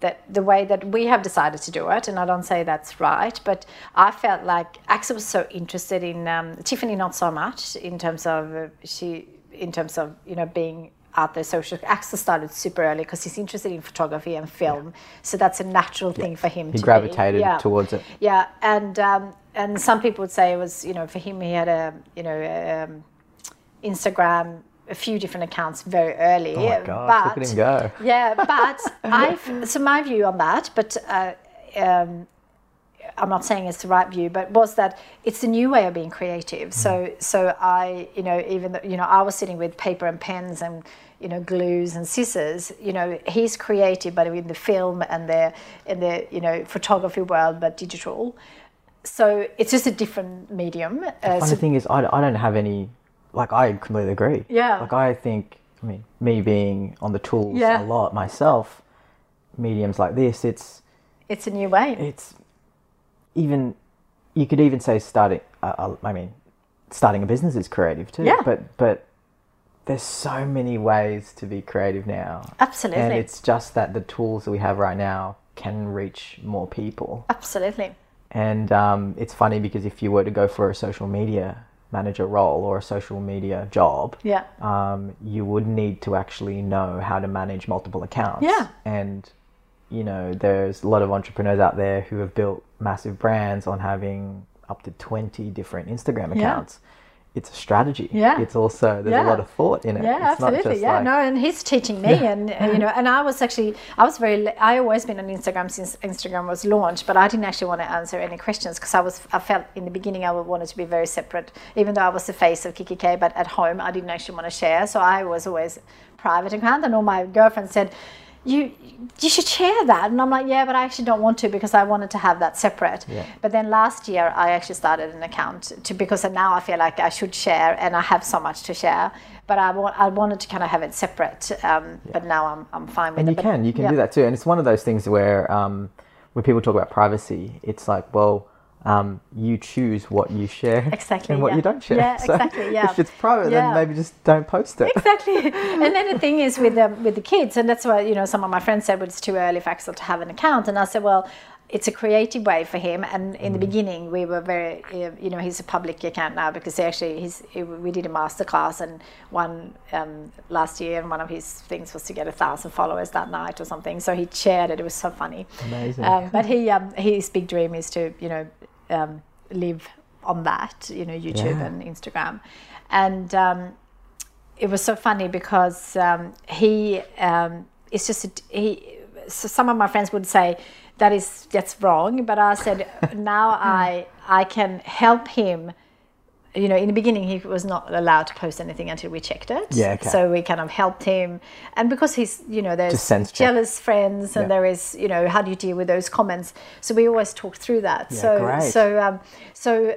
that the way that we have decided to do it, and I don't say that's right, but I felt like Axel was so interested in um, Tiffany, not so much in terms of uh, she in terms of you know being out the social. Axel started super early because he's interested in photography and film, so that's a natural thing for him. He to gravitated. Yeah. towards it. Yeah, and um, and some people would say it was you know for him he had a you know um, Instagram, a few different accounts very early. Oh my gosh, look at him go. Yeah, but I've so my view on that, but uh, um, I'm not saying it's the right view, but was that it's a new way of being creative. So so I you know even though, you know I was sitting with paper and pens and you know glues and scissors. You know he's creative, but in the film and the in the you know photography world, but digital. So it's just a different medium. Uh, Funny so, thing is, I, I don't have any. Like I completely agree. Yeah. Like I think, I mean, me being on the tools Yeah. a lot myself, mediums like this, it's it's a new way. it's even you could even say starting. Uh, I mean, starting a business is creative too. Yeah. But but there's so many ways to be creative now. Absolutely. And it's just that the tools that we have right now can reach more people. Absolutely. And um, it's funny because if you were to go for a social media manager role or a social media job, Yeah. um, you would need to actually know how to manage multiple accounts. Yeah. And, you know, there's a lot of entrepreneurs out there who have built massive brands on having up to 20 different Instagram Yeah. accounts. It's a strategy. Yeah. It's also, there's Yeah. a lot of thought in it. Yeah, it's not absolutely. just Yeah, like, no, and he's teaching me, and uh, you know, and I was actually, I was very, I always been on Instagram since Instagram was launched, but I didn't actually want to answer any questions because I was, I felt in the beginning I wanted to be very separate, even though I was the face of kikki.K, but at home I didn't actually want to share, so I was always private account, and all my girlfriends said. You you should share that, and I'm like, yeah, but I actually don't want to because I wanted to have that separate. Yeah. But then last year I actually started an account to because now I feel like I should share and I have so much to share. But I, wa- I wanted to kind of have it separate. Um, But now I'm, I'm fine with it. and it. you But- can you can yeah. do that too and it's one of those things where um, when people talk about privacy it's like well um, you choose what you share Exactly, and what yeah. you don't share Yeah, So exactly, yeah. if it's private Yeah. then maybe just don't post it exactly. and then the thing is with the with the kids, and that's why you know some of my friends said, "Well, it's too early for Axel to have an account," and I said, "Well." It's a creative way for him, and in the Mm. beginning we were very, you know, he's a public account now because he actually he's he, we did a master class and one um, last year, and one of his things was to get a thousand followers that night or something. So he shared it; it was so funny. Amazing. Um, but he um, his big dream is to you know um, live on that, you know, YouTube Yeah. and Instagram, and um, it was so funny because um, he um, it's just a, he. So some of my friends would say that is that's wrong, but I said now I I can help him. You know, in the beginning he was not allowed to post anything until we checked it. Yeah, okay. So we kind of helped him, and because he's you know there's Just sense check. jealous friends and Yeah. there is you know how do you deal with those comments. So we always talked through that. Yeah, so great. so um, so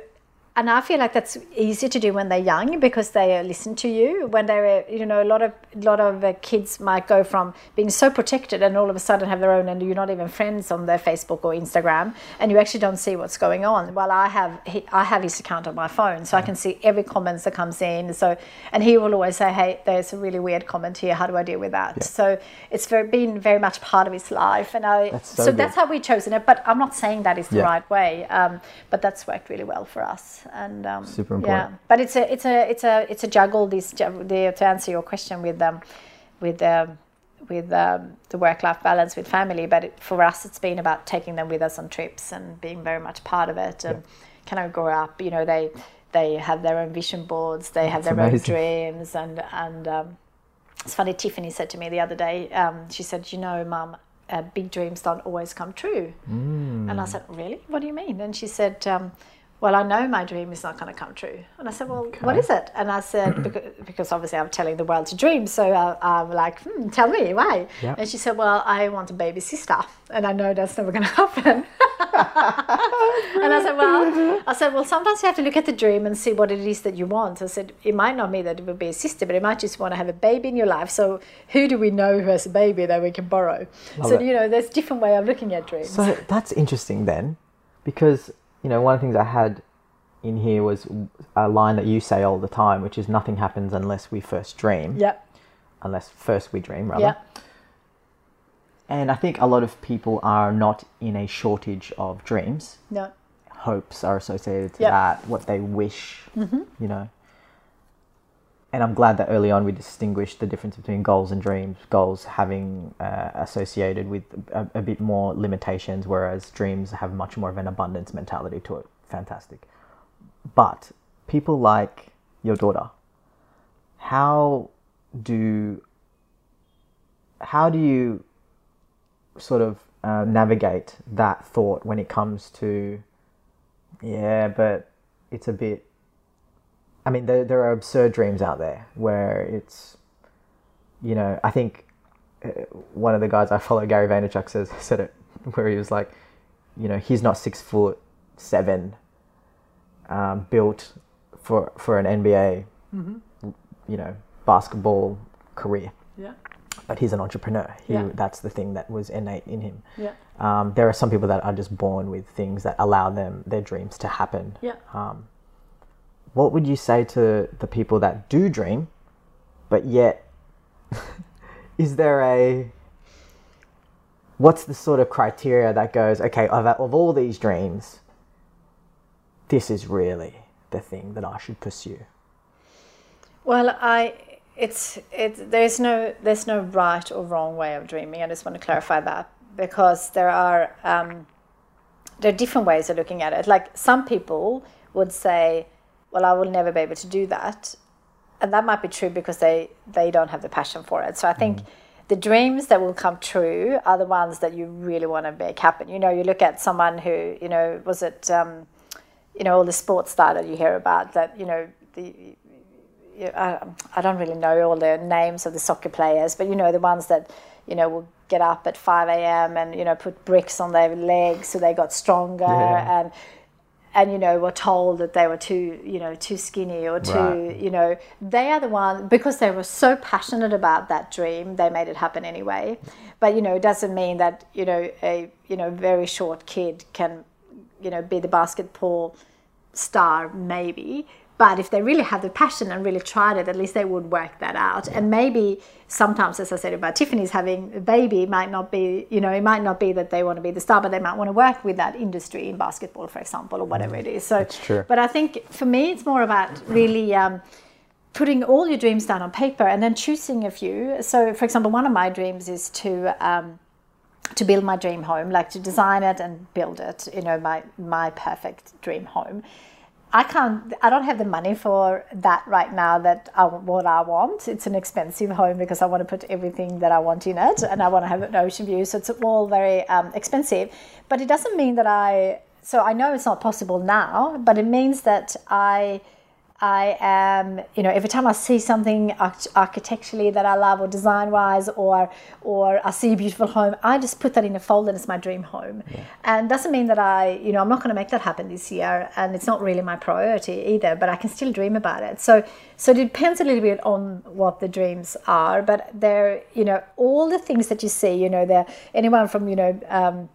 and I feel like that's easier to do when they're young because they listen to you. When they're, you know, a lot of lot of uh, kids might go from being so protected and all of a sudden have their own, and you're not even friends on their Facebook or Instagram, and you actually don't see what's going on. Well, I have I have his account on my phone, so I can see every comment that comes in. So, and he will always say, "Hey, there's a really weird comment here. How do I deal with that?" So it's very, been very much part of his life, and I That's so so that's how we've chosen it. But I'm not saying that is the Yeah. right way. Um, but that's worked really well for us. And um, Super Yeah, important. but it's a it's a it's a it's a juggle. This the, to answer your question with um, with um, with um, the work life balance with family. But it, for us, it's been about taking them with us on trips and being very much part of it. And kind of grow up. You know, they they have their own vision boards. They have That's their amazing. own dreams. And and um, it's funny. Tiffany said to me the other day. Um, she said, "You know, Mum." Uh, big dreams don't always come true. Mm. And I said, Really? What do you mean? And she said, um, Well, I know my dream is not going to come true. And I said, Well, what Okay. is it? And I said, Because, because obviously I'm telling the world to dream. So I, I'm like, hmm, Tell me, why? Yeah. And she said, Well, I want a baby sister. And I know that's never going to happen. and I said, Well, I said, Well, sometimes you have to look at the dream and see what it is that you want. I said, It might not mean that it would be a sister, but it might just want to have a baby in your life. So who do we know who has a baby that we can borrow? Love so, it. you know, there's different way of looking at dreams. So that's interesting then, because you know one of the things I had in here was a line that you say all the time, which is nothing happens unless we first dream. yeah. Unless first we dream, rather. Yeah. And I think a lot of people are not in a shortage of dreams. No. Hopes are associated to Yep. that, what they wish, mm-hmm. you know. And I'm glad that early on we distinguished the difference between goals and dreams. Goals having uh, associated with a, a bit more limitations, whereas dreams have much more of an abundance mentality to it. Fantastic. But people like your daughter, how do how do you sort of uh, navigate that thought when it comes to yeah, but it's a bit. I mean, there there are absurd dreams out there where it's, you know, I think uh, one of the guys I follow, Gary Vaynerchuk, says said it where he was like, you know, he's not six foot seven, um, built for for an NBA, you know, basketball career, Yeah. but he's an entrepreneur. He, Yeah. That's the thing that was innate in him. Yeah. Um, there are some people that are just born with things that allow them their dreams to happen. Yeah. What would you say to the people that do dream, but yet, is there a what's the sort of criteria that goes okay of, of all these dreams, this is really the thing that I should pursue? Well, I it's it there's no there's no right or wrong way of dreaming. I just want to clarify that because there are um, there are different ways of looking at it. Like some people would say, "Well, I will never be able to do that," and that might be true because they they don't have the passion for it. So I think. The dreams that will come true are the ones that you really want to make happen. You know, you look at someone who, you know, was it, um, you know, all the sports star that you hear about that, you know, the, you- I, I don't really know all the names of the soccer players, but you know the ones that you know will get up at five a.m. and you know put bricks on their legs so they got stronger Yeah. and and you know were told that they were too you know too skinny or too Right. you know they are the ones because they were so passionate about that dream they made it happen anyway but you know it doesn't mean that you know a you know very short kid can you know be the basketball star maybe but if they really have the passion and really tried it at least they would work that out and maybe sometimes as i said about tiffany's having a baby might not be you know it might not be that they want to be the star but they might want to work with that industry in basketball for example or whatever it is so That's true. but i think for me it's more about really um, putting all your dreams down on paper and then choosing a few so for example one of my dreams is to um, to build my dream home, like to design it and build it, you know, my my perfect dream home. I can't. I don't have the money for that right now. That I, what I want. It's an expensive home because I want to put everything that I want in it, and I want to have an ocean view. So it's all very um, expensive. But it doesn't mean that I. So I know it's not possible now, but it means that I. I am, you know, every time I see something architecturally that I love or design wise or or I see a beautiful home, I just put that in a folder and it's my dream home. And doesn't mean that I, you know, I'm not going to make that happen this year and it's not really my priority either, but I can still dream about it. So so it depends a little bit on what the dreams are, but they're, you know, all the things that you see, you know, they're anyone from, you know, um,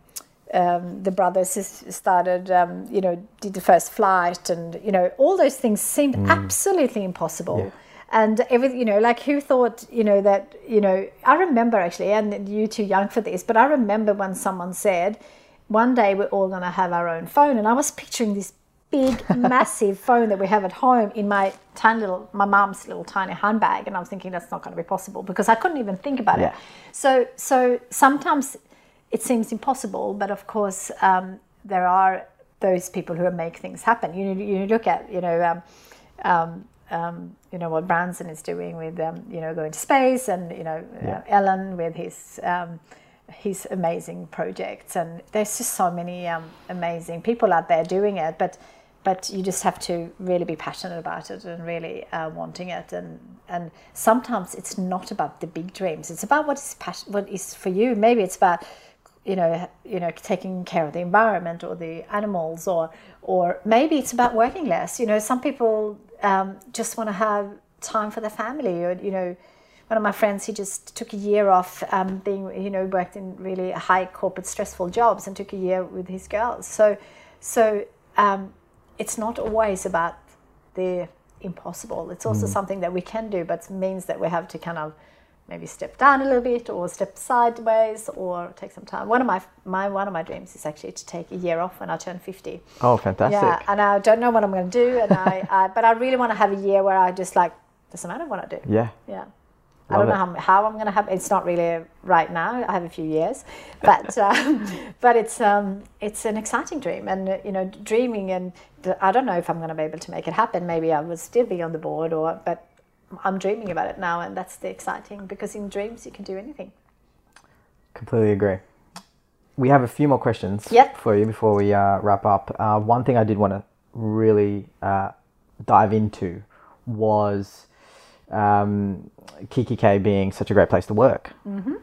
um, the brothers started, um, you know, did the first flight, and you know, all those things seemed absolutely impossible. And every, you know, like who thought, you know, that, you know, I remember actually, and you're too young for this, but I remember when someone said, one day we're all going to have our own phone, and I was picturing this big, massive phone that we have at home in my tiny little, my mom's little tiny handbag, and I was thinking that's not going to be possible because I couldn't even think about Yeah. it. So, so sometimes it seems impossible, but of course um, there are those people who make things happen. You you look at you know um, um, um, you know what Branson is doing with um, you know going to space, and you know uh, Elon with his um, his amazing projects, and there's just so many um, amazing people out there doing it, but. But you just have to really be passionate about it and really uh, wanting it, and and sometimes it's not about the big dreams. It's about what is passion, what is for you. Maybe it's about you know, you know, taking care of the environment or the animals, or or maybe it's about working less. You know, some people um, just want to have time for their family. Or you know, one of my friends, he just took a year off um, being, you know, worked in really high corporate stressful jobs and took a year with his girls. So, so um, it's not always about the impossible. It's also something that we can do, but means that we have to kind of maybe step down a little bit or step sideways or take some time. One of my my one of my dreams is actually to take a year off when I turn fifty. Oh, fantastic. Yeah, and I don't know what I'm going to do, and I, I but I really want to have a year where I just like doesn't matter what I do. Yeah. Yeah. I don't Love know how, how I'm going to have. It's not really right now. I have a few years, but um, but it's um, it's an exciting dream, and uh, you know, dreaming and I don't know if I'm going to be able to make it happen. Maybe I will still be on the board, or but I'm dreaming about it now, and that's the exciting because in dreams you can do anything. Completely agree. We have a few more questions Yep. for you before we uh, wrap up. Uh, one thing I did want to really uh, dive into was um, kikki.K being such a great place to work.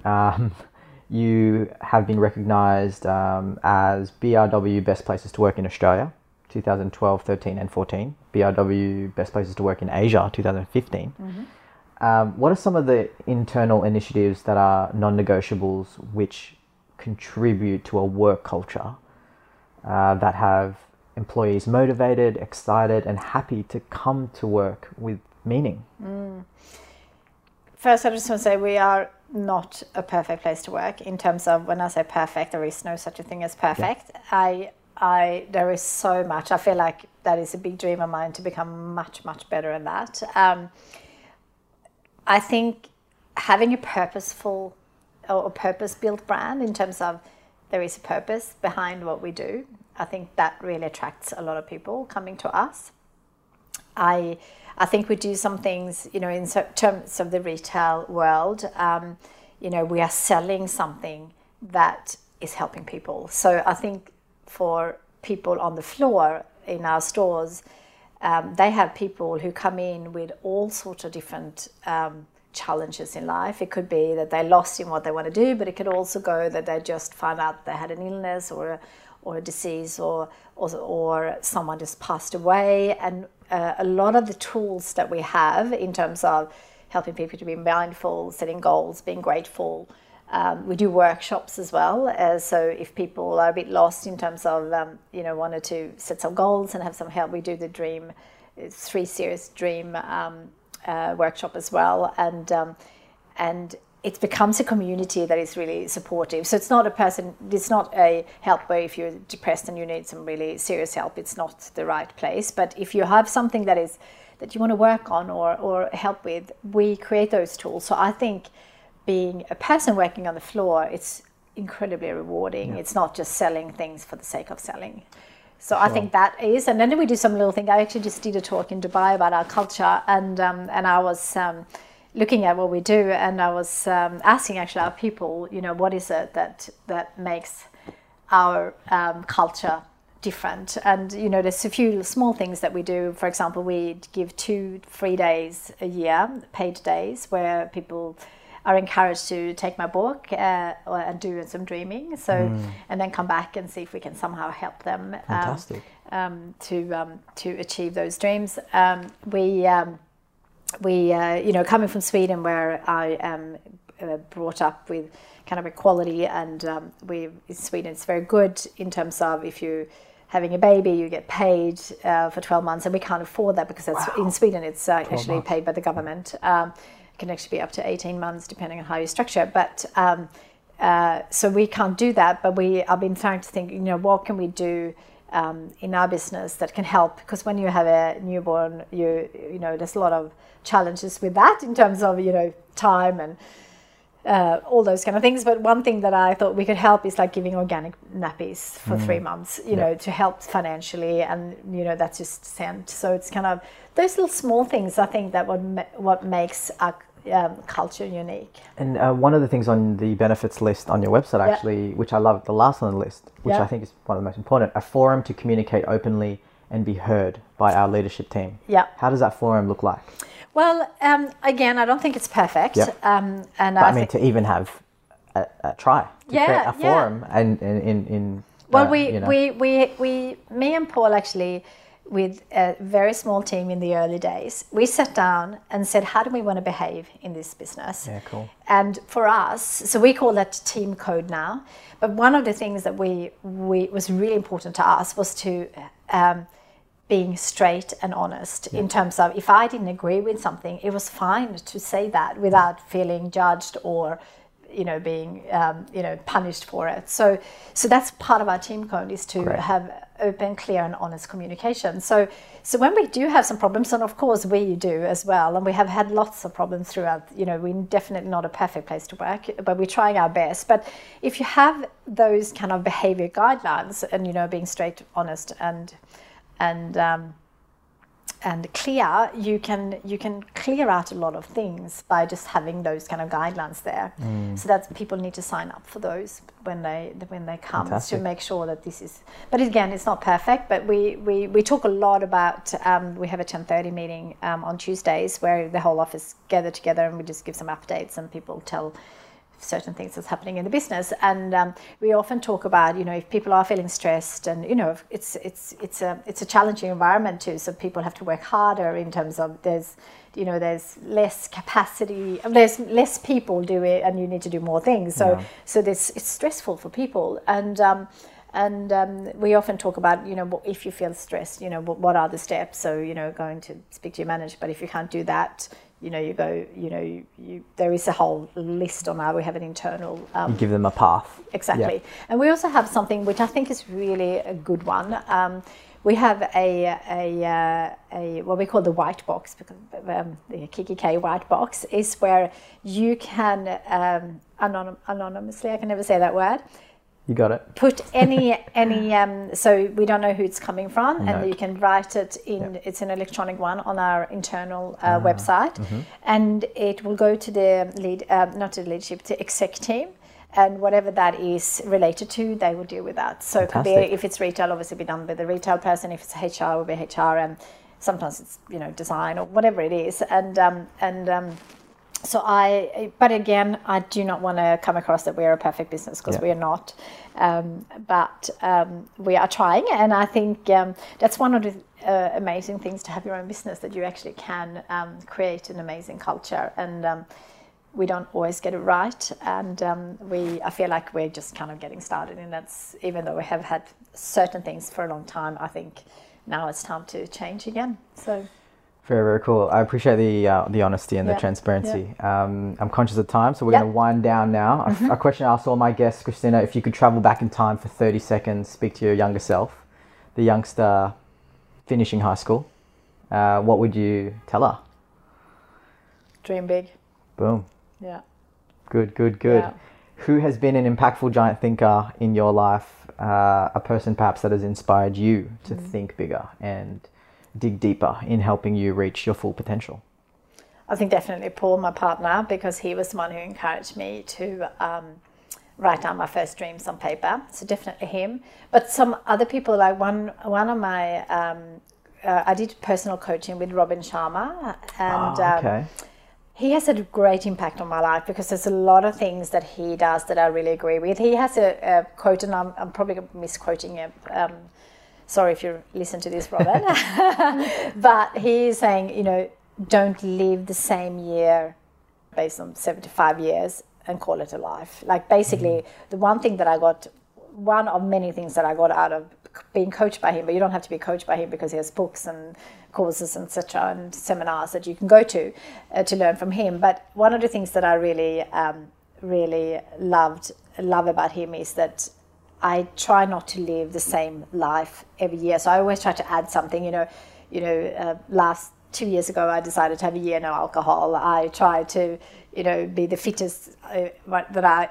Um, you have been recognised um, as BRW Best Places to Work in Australia, 2012, 13, and 14. BRW Best Places to Work in Asia, 2015. Um, what are some of the internal initiatives that are non negotiables which contribute to a work culture uh, that have employees motivated, excited, and happy to come to work with meaning? First, I just want to say we are not a perfect place to work in terms of when I say perfect, there is no such a thing as perfect. I, I, there is so much. I feel like that is a big dream of mine to become much, much better at that. Um, I think having a purposeful or a purpose-built brand in terms of there is a purpose behind what we do. I think that really attracts a lot of people coming to us. I I think we do some things, you know, in terms of the retail world. Um, you know, we are selling something that is helping people. So I think for people on the floor in our stores, um, they have people who come in with all sorts of different um, challenges in life. It could be that they're lost in what they want to do, but it could also go that they just found out they had an illness or a, or a disease or, or or someone just passed away. And uh, a lot of the tools that we have in terms of helping people to be mindful, setting goals, being grateful. Um, we do workshops as well. Uh, so if people are a bit lost in terms of um, you know wanted to set some goals and have some help, we do the dream three series dream um, uh, workshop as well, and um, and it becomes a community that is really supportive. So it's not a person, it's not a help where if you're depressed and you need some really serious help, it's not the right place. But if you have something that is that you want to work on or or help with, we create those tools. So I think being a person working on the floor, it's incredibly rewarding. It's not just selling things for the sake of selling. So I think that is, and then we do some little thing. I actually just did a talk in Dubai about our culture, and um, and I was um, looking at what we do, and I was um, asking actually our people, you know, what is it that that makes our um, culture different? And you know, there's a few small things that we do. For example, we give two free days a year, paid days, where people are encouraged to take my book uh, and do some dreaming. So, and then come back and see if we can somehow help them um, Fantastic. um, to um, to achieve those dreams. Um, we um, we uh, you know coming from Sweden where I am uh, brought up with kind of equality and um, we in Sweden it's very good in terms of if you having a baby you get paid uh, for 12 months and we can't afford that because that's in Sweden it's uh, actually months. paid by the government um, can actually be up to 18 months depending on how you structure it but um, uh, so we can't do that but we I've been trying to think you know what can we do um, in our business that can help? Because when you have a newborn you you know there's a lot of challenges with that in terms of you know time and uh, all those kind of things but one thing that i thought we could help is like giving organic nappies for three months you know to help financially and you know that's just sent so it's kind of those little small things i think that what what makes our um, culture unique And uh, one of the things on the benefits list on your website, Yeah. actually, which I love, the last on the list, which Yeah. I think is one of the most important, a forum to communicate openly and be heard by our leadership team. Yeah. How does that forum look like? well um, again i don't think it's perfect Yeah. um, and But I, I, mean, to even have a, a try to Yeah, create a yeah. forum and in in, in Well, uh, we, you know, we, we, we, me and Paul actually, with a very small team in the early days, we sat down and said, how do we want to behave in this business? Yeah, cool. And for us, so we call that team code now. But one of the things that we, we was really important to us was to um, being straight and honest in terms of if I didn't agree with something, it was fine to say that without feeling judged or you know being um, you know punished for it. So so that's part of our team code is to Great. have open, clear, and honest communication. So so when we do have some problems, and of course we do as well, and we have had lots of problems throughout. You know, we're definitely not a perfect place to work, but we're trying our best. But if you have those kind of behavior guidelines, and you know, being straight, honest, and and um, and clear, you can you can clear out a lot of things by just having those kind of guidelines there. Mm. So that people need to sign up for those when they when they come Fantastic. to make sure that this is. But again, it's not perfect. But we we, we talk a lot about. Um, we have a ten thirty meeting um, on Tuesdays where the whole office gather together and we just give some updates and people tell certain things that's happening in the business. And um, we often talk about you know if people are feeling stressed and you know it's it's it's a it's a challenging environment too. So people have to work harder in terms of there's you know there's less capacity there's less people do it and you need to do more things. So Yeah. so this it's stressful for people. And um, and um, we often talk about you know if you feel stressed you know what, what are the steps? So you know going to speak to your manager but if you can't do that you know you go you know you, you there is a whole list on our we have an internal um, You give them a path. exactly. And we also have something which i think is really a good one. Um, we have a, a, uh, a what we call the white box because um, the kikki.K white box is where you can um, anonym, anonymously I can never say that word You got it. put any any um, so we don't know who it's coming from No. and you can write it in it's an electronic one on our internal uh, Ah, website. mm-hmm. and it will go to the lead uh, not to the leadership to exec team. And whatever that is related to they will deal with that. So it could be if it's retail obviously be done by the retail person. If it's hr it will be hr and sometimes it's you know design or whatever it is. And um, and um, so I, but again, I do not want to come across that we are a perfect business because Yeah. we are not. Um, but um, we are trying, and I think um, that's one of the uh, amazing things to have your own business that you actually can um, create an amazing culture, and um, we don't always get it right, and um, we I feel like we're just kind of getting started, and that's even though we have had certain things for a long time, I think now it's time to change again. So. Very, very cool. I appreciate the uh, the honesty and Yeah, the transparency. Um, I'm conscious of time, so we're Yep. Mm-hmm. going to wind down now. A- A, question I asked all my guests, Kristina, if you could travel back in time for 30 seconds, speak to your younger self, the youngster finishing high school, uh, what would you tell her? Dream big, Boom. yeah. Good, good, good. Yeah. Who has been an impactful giant thinker in your life? Uh, a person perhaps that has inspired you to Mm-hmm. think bigger and dig deeper in helping you reach your full potential? I think definitely Paul, my partner, because he was the one who encouraged me to um, write down my first dreams on paper. So definitely him. But some other people, like one one of my, um, uh, I did personal coaching with Robin Sharma, and Ah, um, he has had a great impact on my life because there's a lot of things that he does that I really agree with. He has a, a quote, and I'm, I'm probably misquoting it. Sorry if you listen to this, Robin. but he's saying, you know, don't live the same year based on 75 years and call it a life. Like basically, the one thing that I got, one of many things that I got out of being coached by him, but you don't have to be coached by him because he has books and courses and such and seminars that you can go to uh, to learn from him. But one of the things that I really, um, really loved love about him is that I try not to live the same life every year. So I always try to add something. You know, you know, uh, last two years ago I decided to have a year no alcohol. I try to, you know, be the fittest uh, that I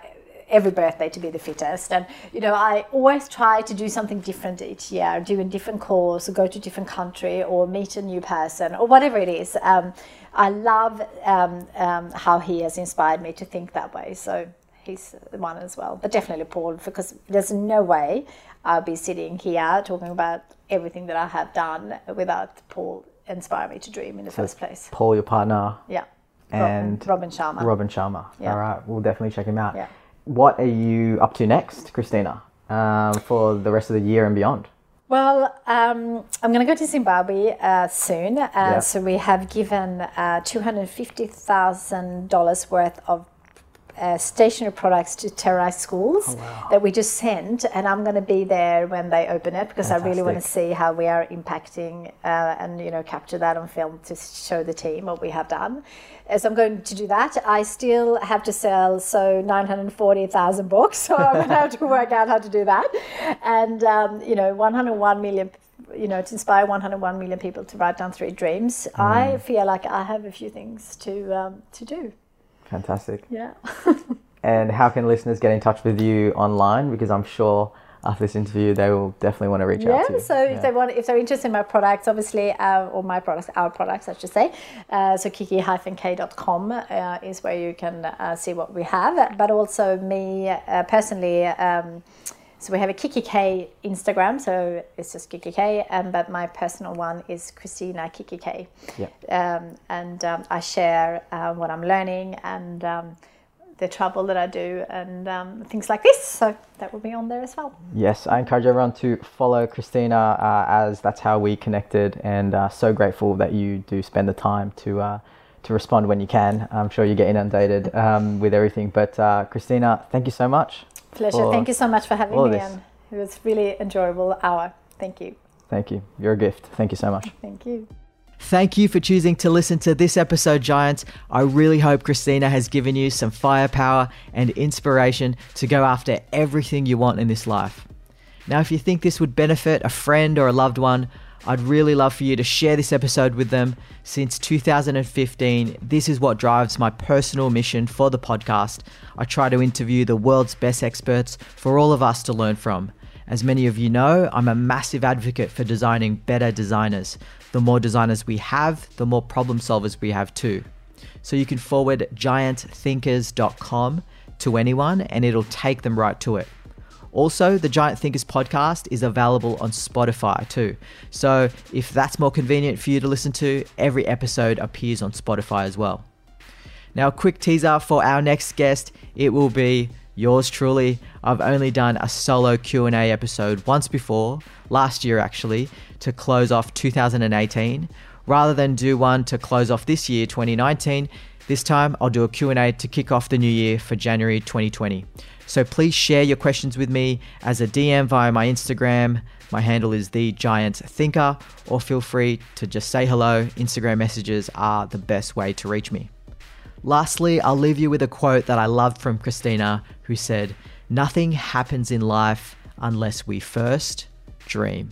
every birthday to be the fittest and you know i always try to do something different each year do a different course or go to a different country or meet a new person or whatever it is um, i love um, um, how he has inspired me to think that way so he's the one as well but definitely paul because there's no way i'll be sitting here talking about everything that i have done without paul inspire me to dream in the first place Paul, your partner, yeah and robin, robin sharma Robin Sharma. Yeah. All right, we'll definitely check him out. Yeah. What are you up to next, Kristina, um, for the rest of the year and beyond? Well, um, I'm going to go to Zimbabwe uh, soon. Uh, Yeah. So we have given uh, $250,000 worth of uh, stationary products to Tererai's schools Oh, that we just sent, and I'm going to be there when they open it because I really want to see how we are impacting uh, and you know capture that on film to show the team what we have done. So I'm going to do that. I still have to sell so 940,000 books, so I'm going to have to work out how to do that. And um, you know, 101 million. You know, to inspire 101 million people to write down three dreams. I feel like I have a few things to um, to do. Fantastic. Yeah. And how can listeners get in touch with you online? Because I'm sure after this interview, they will definitely want to reach yeah, out to you. so if they want, if they're interested in my products, obviously, uh, or my products, our products, I should say. Uh, so kikki-k.com uh, is where you can uh, see what we have, but also me uh, personally. Um, so we have a kikki.K Instagram, so it's just kikki.K, um, but my personal one is Kristina Kiki K. Yeah. Um, and um, I share uh, what I'm learning and um, the travel that I do and um, things like this. So that will be on there as well. Yes, I encourage everyone to follow Kristina uh, as that's how we connected, and uh, so grateful that you do spend the time to uh, to respond when you can. I'm sure you get inundated um, with everything, but uh, Kristina, thank you so much. Pleasure. Thank you so much for having me, this. and it was really enjoyable hour. Thank you. Thank you. You're a gift. Thank you so much. Thank you. Thank you for choosing to listen to this episode, Giants. I really hope Kristina has given you some firepower and inspiration to go after everything you want in this life. Now, if you think this would benefit a friend or a loved one, I'd really love for you to share this episode with them. Since 2015, this is what drives my personal mission for the podcast. I try to interview the world's best experts for all of us to learn from. As many of you know, I'm a massive advocate for designing better designers. The more designers we have, the more problem solvers we have too. So you can forward giantthinkers.com to anyone and it'll take them right to it. Also, the Giant Thinkers podcast is available on Spotify too. So if that's more convenient for you to listen to, every episode appears on Spotify as well. Now, a quick teaser for our next guest. It will be yours truly. I've only done a solo Q&A episode once before, last year actually, to close off 2018. Rather than do one to close off this year 2019, this time I'll do a Q&A to kick off the new year for January 2020. So please share your questions with me as a DM via my Instagram. My handle is the Giant Thinker, or feel free to just say hello. Instagram messages are the best way to reach me. Lastly, I'll leave you with a quote that I loved from Kristina, who said, Nothing happens in life unless we first dream.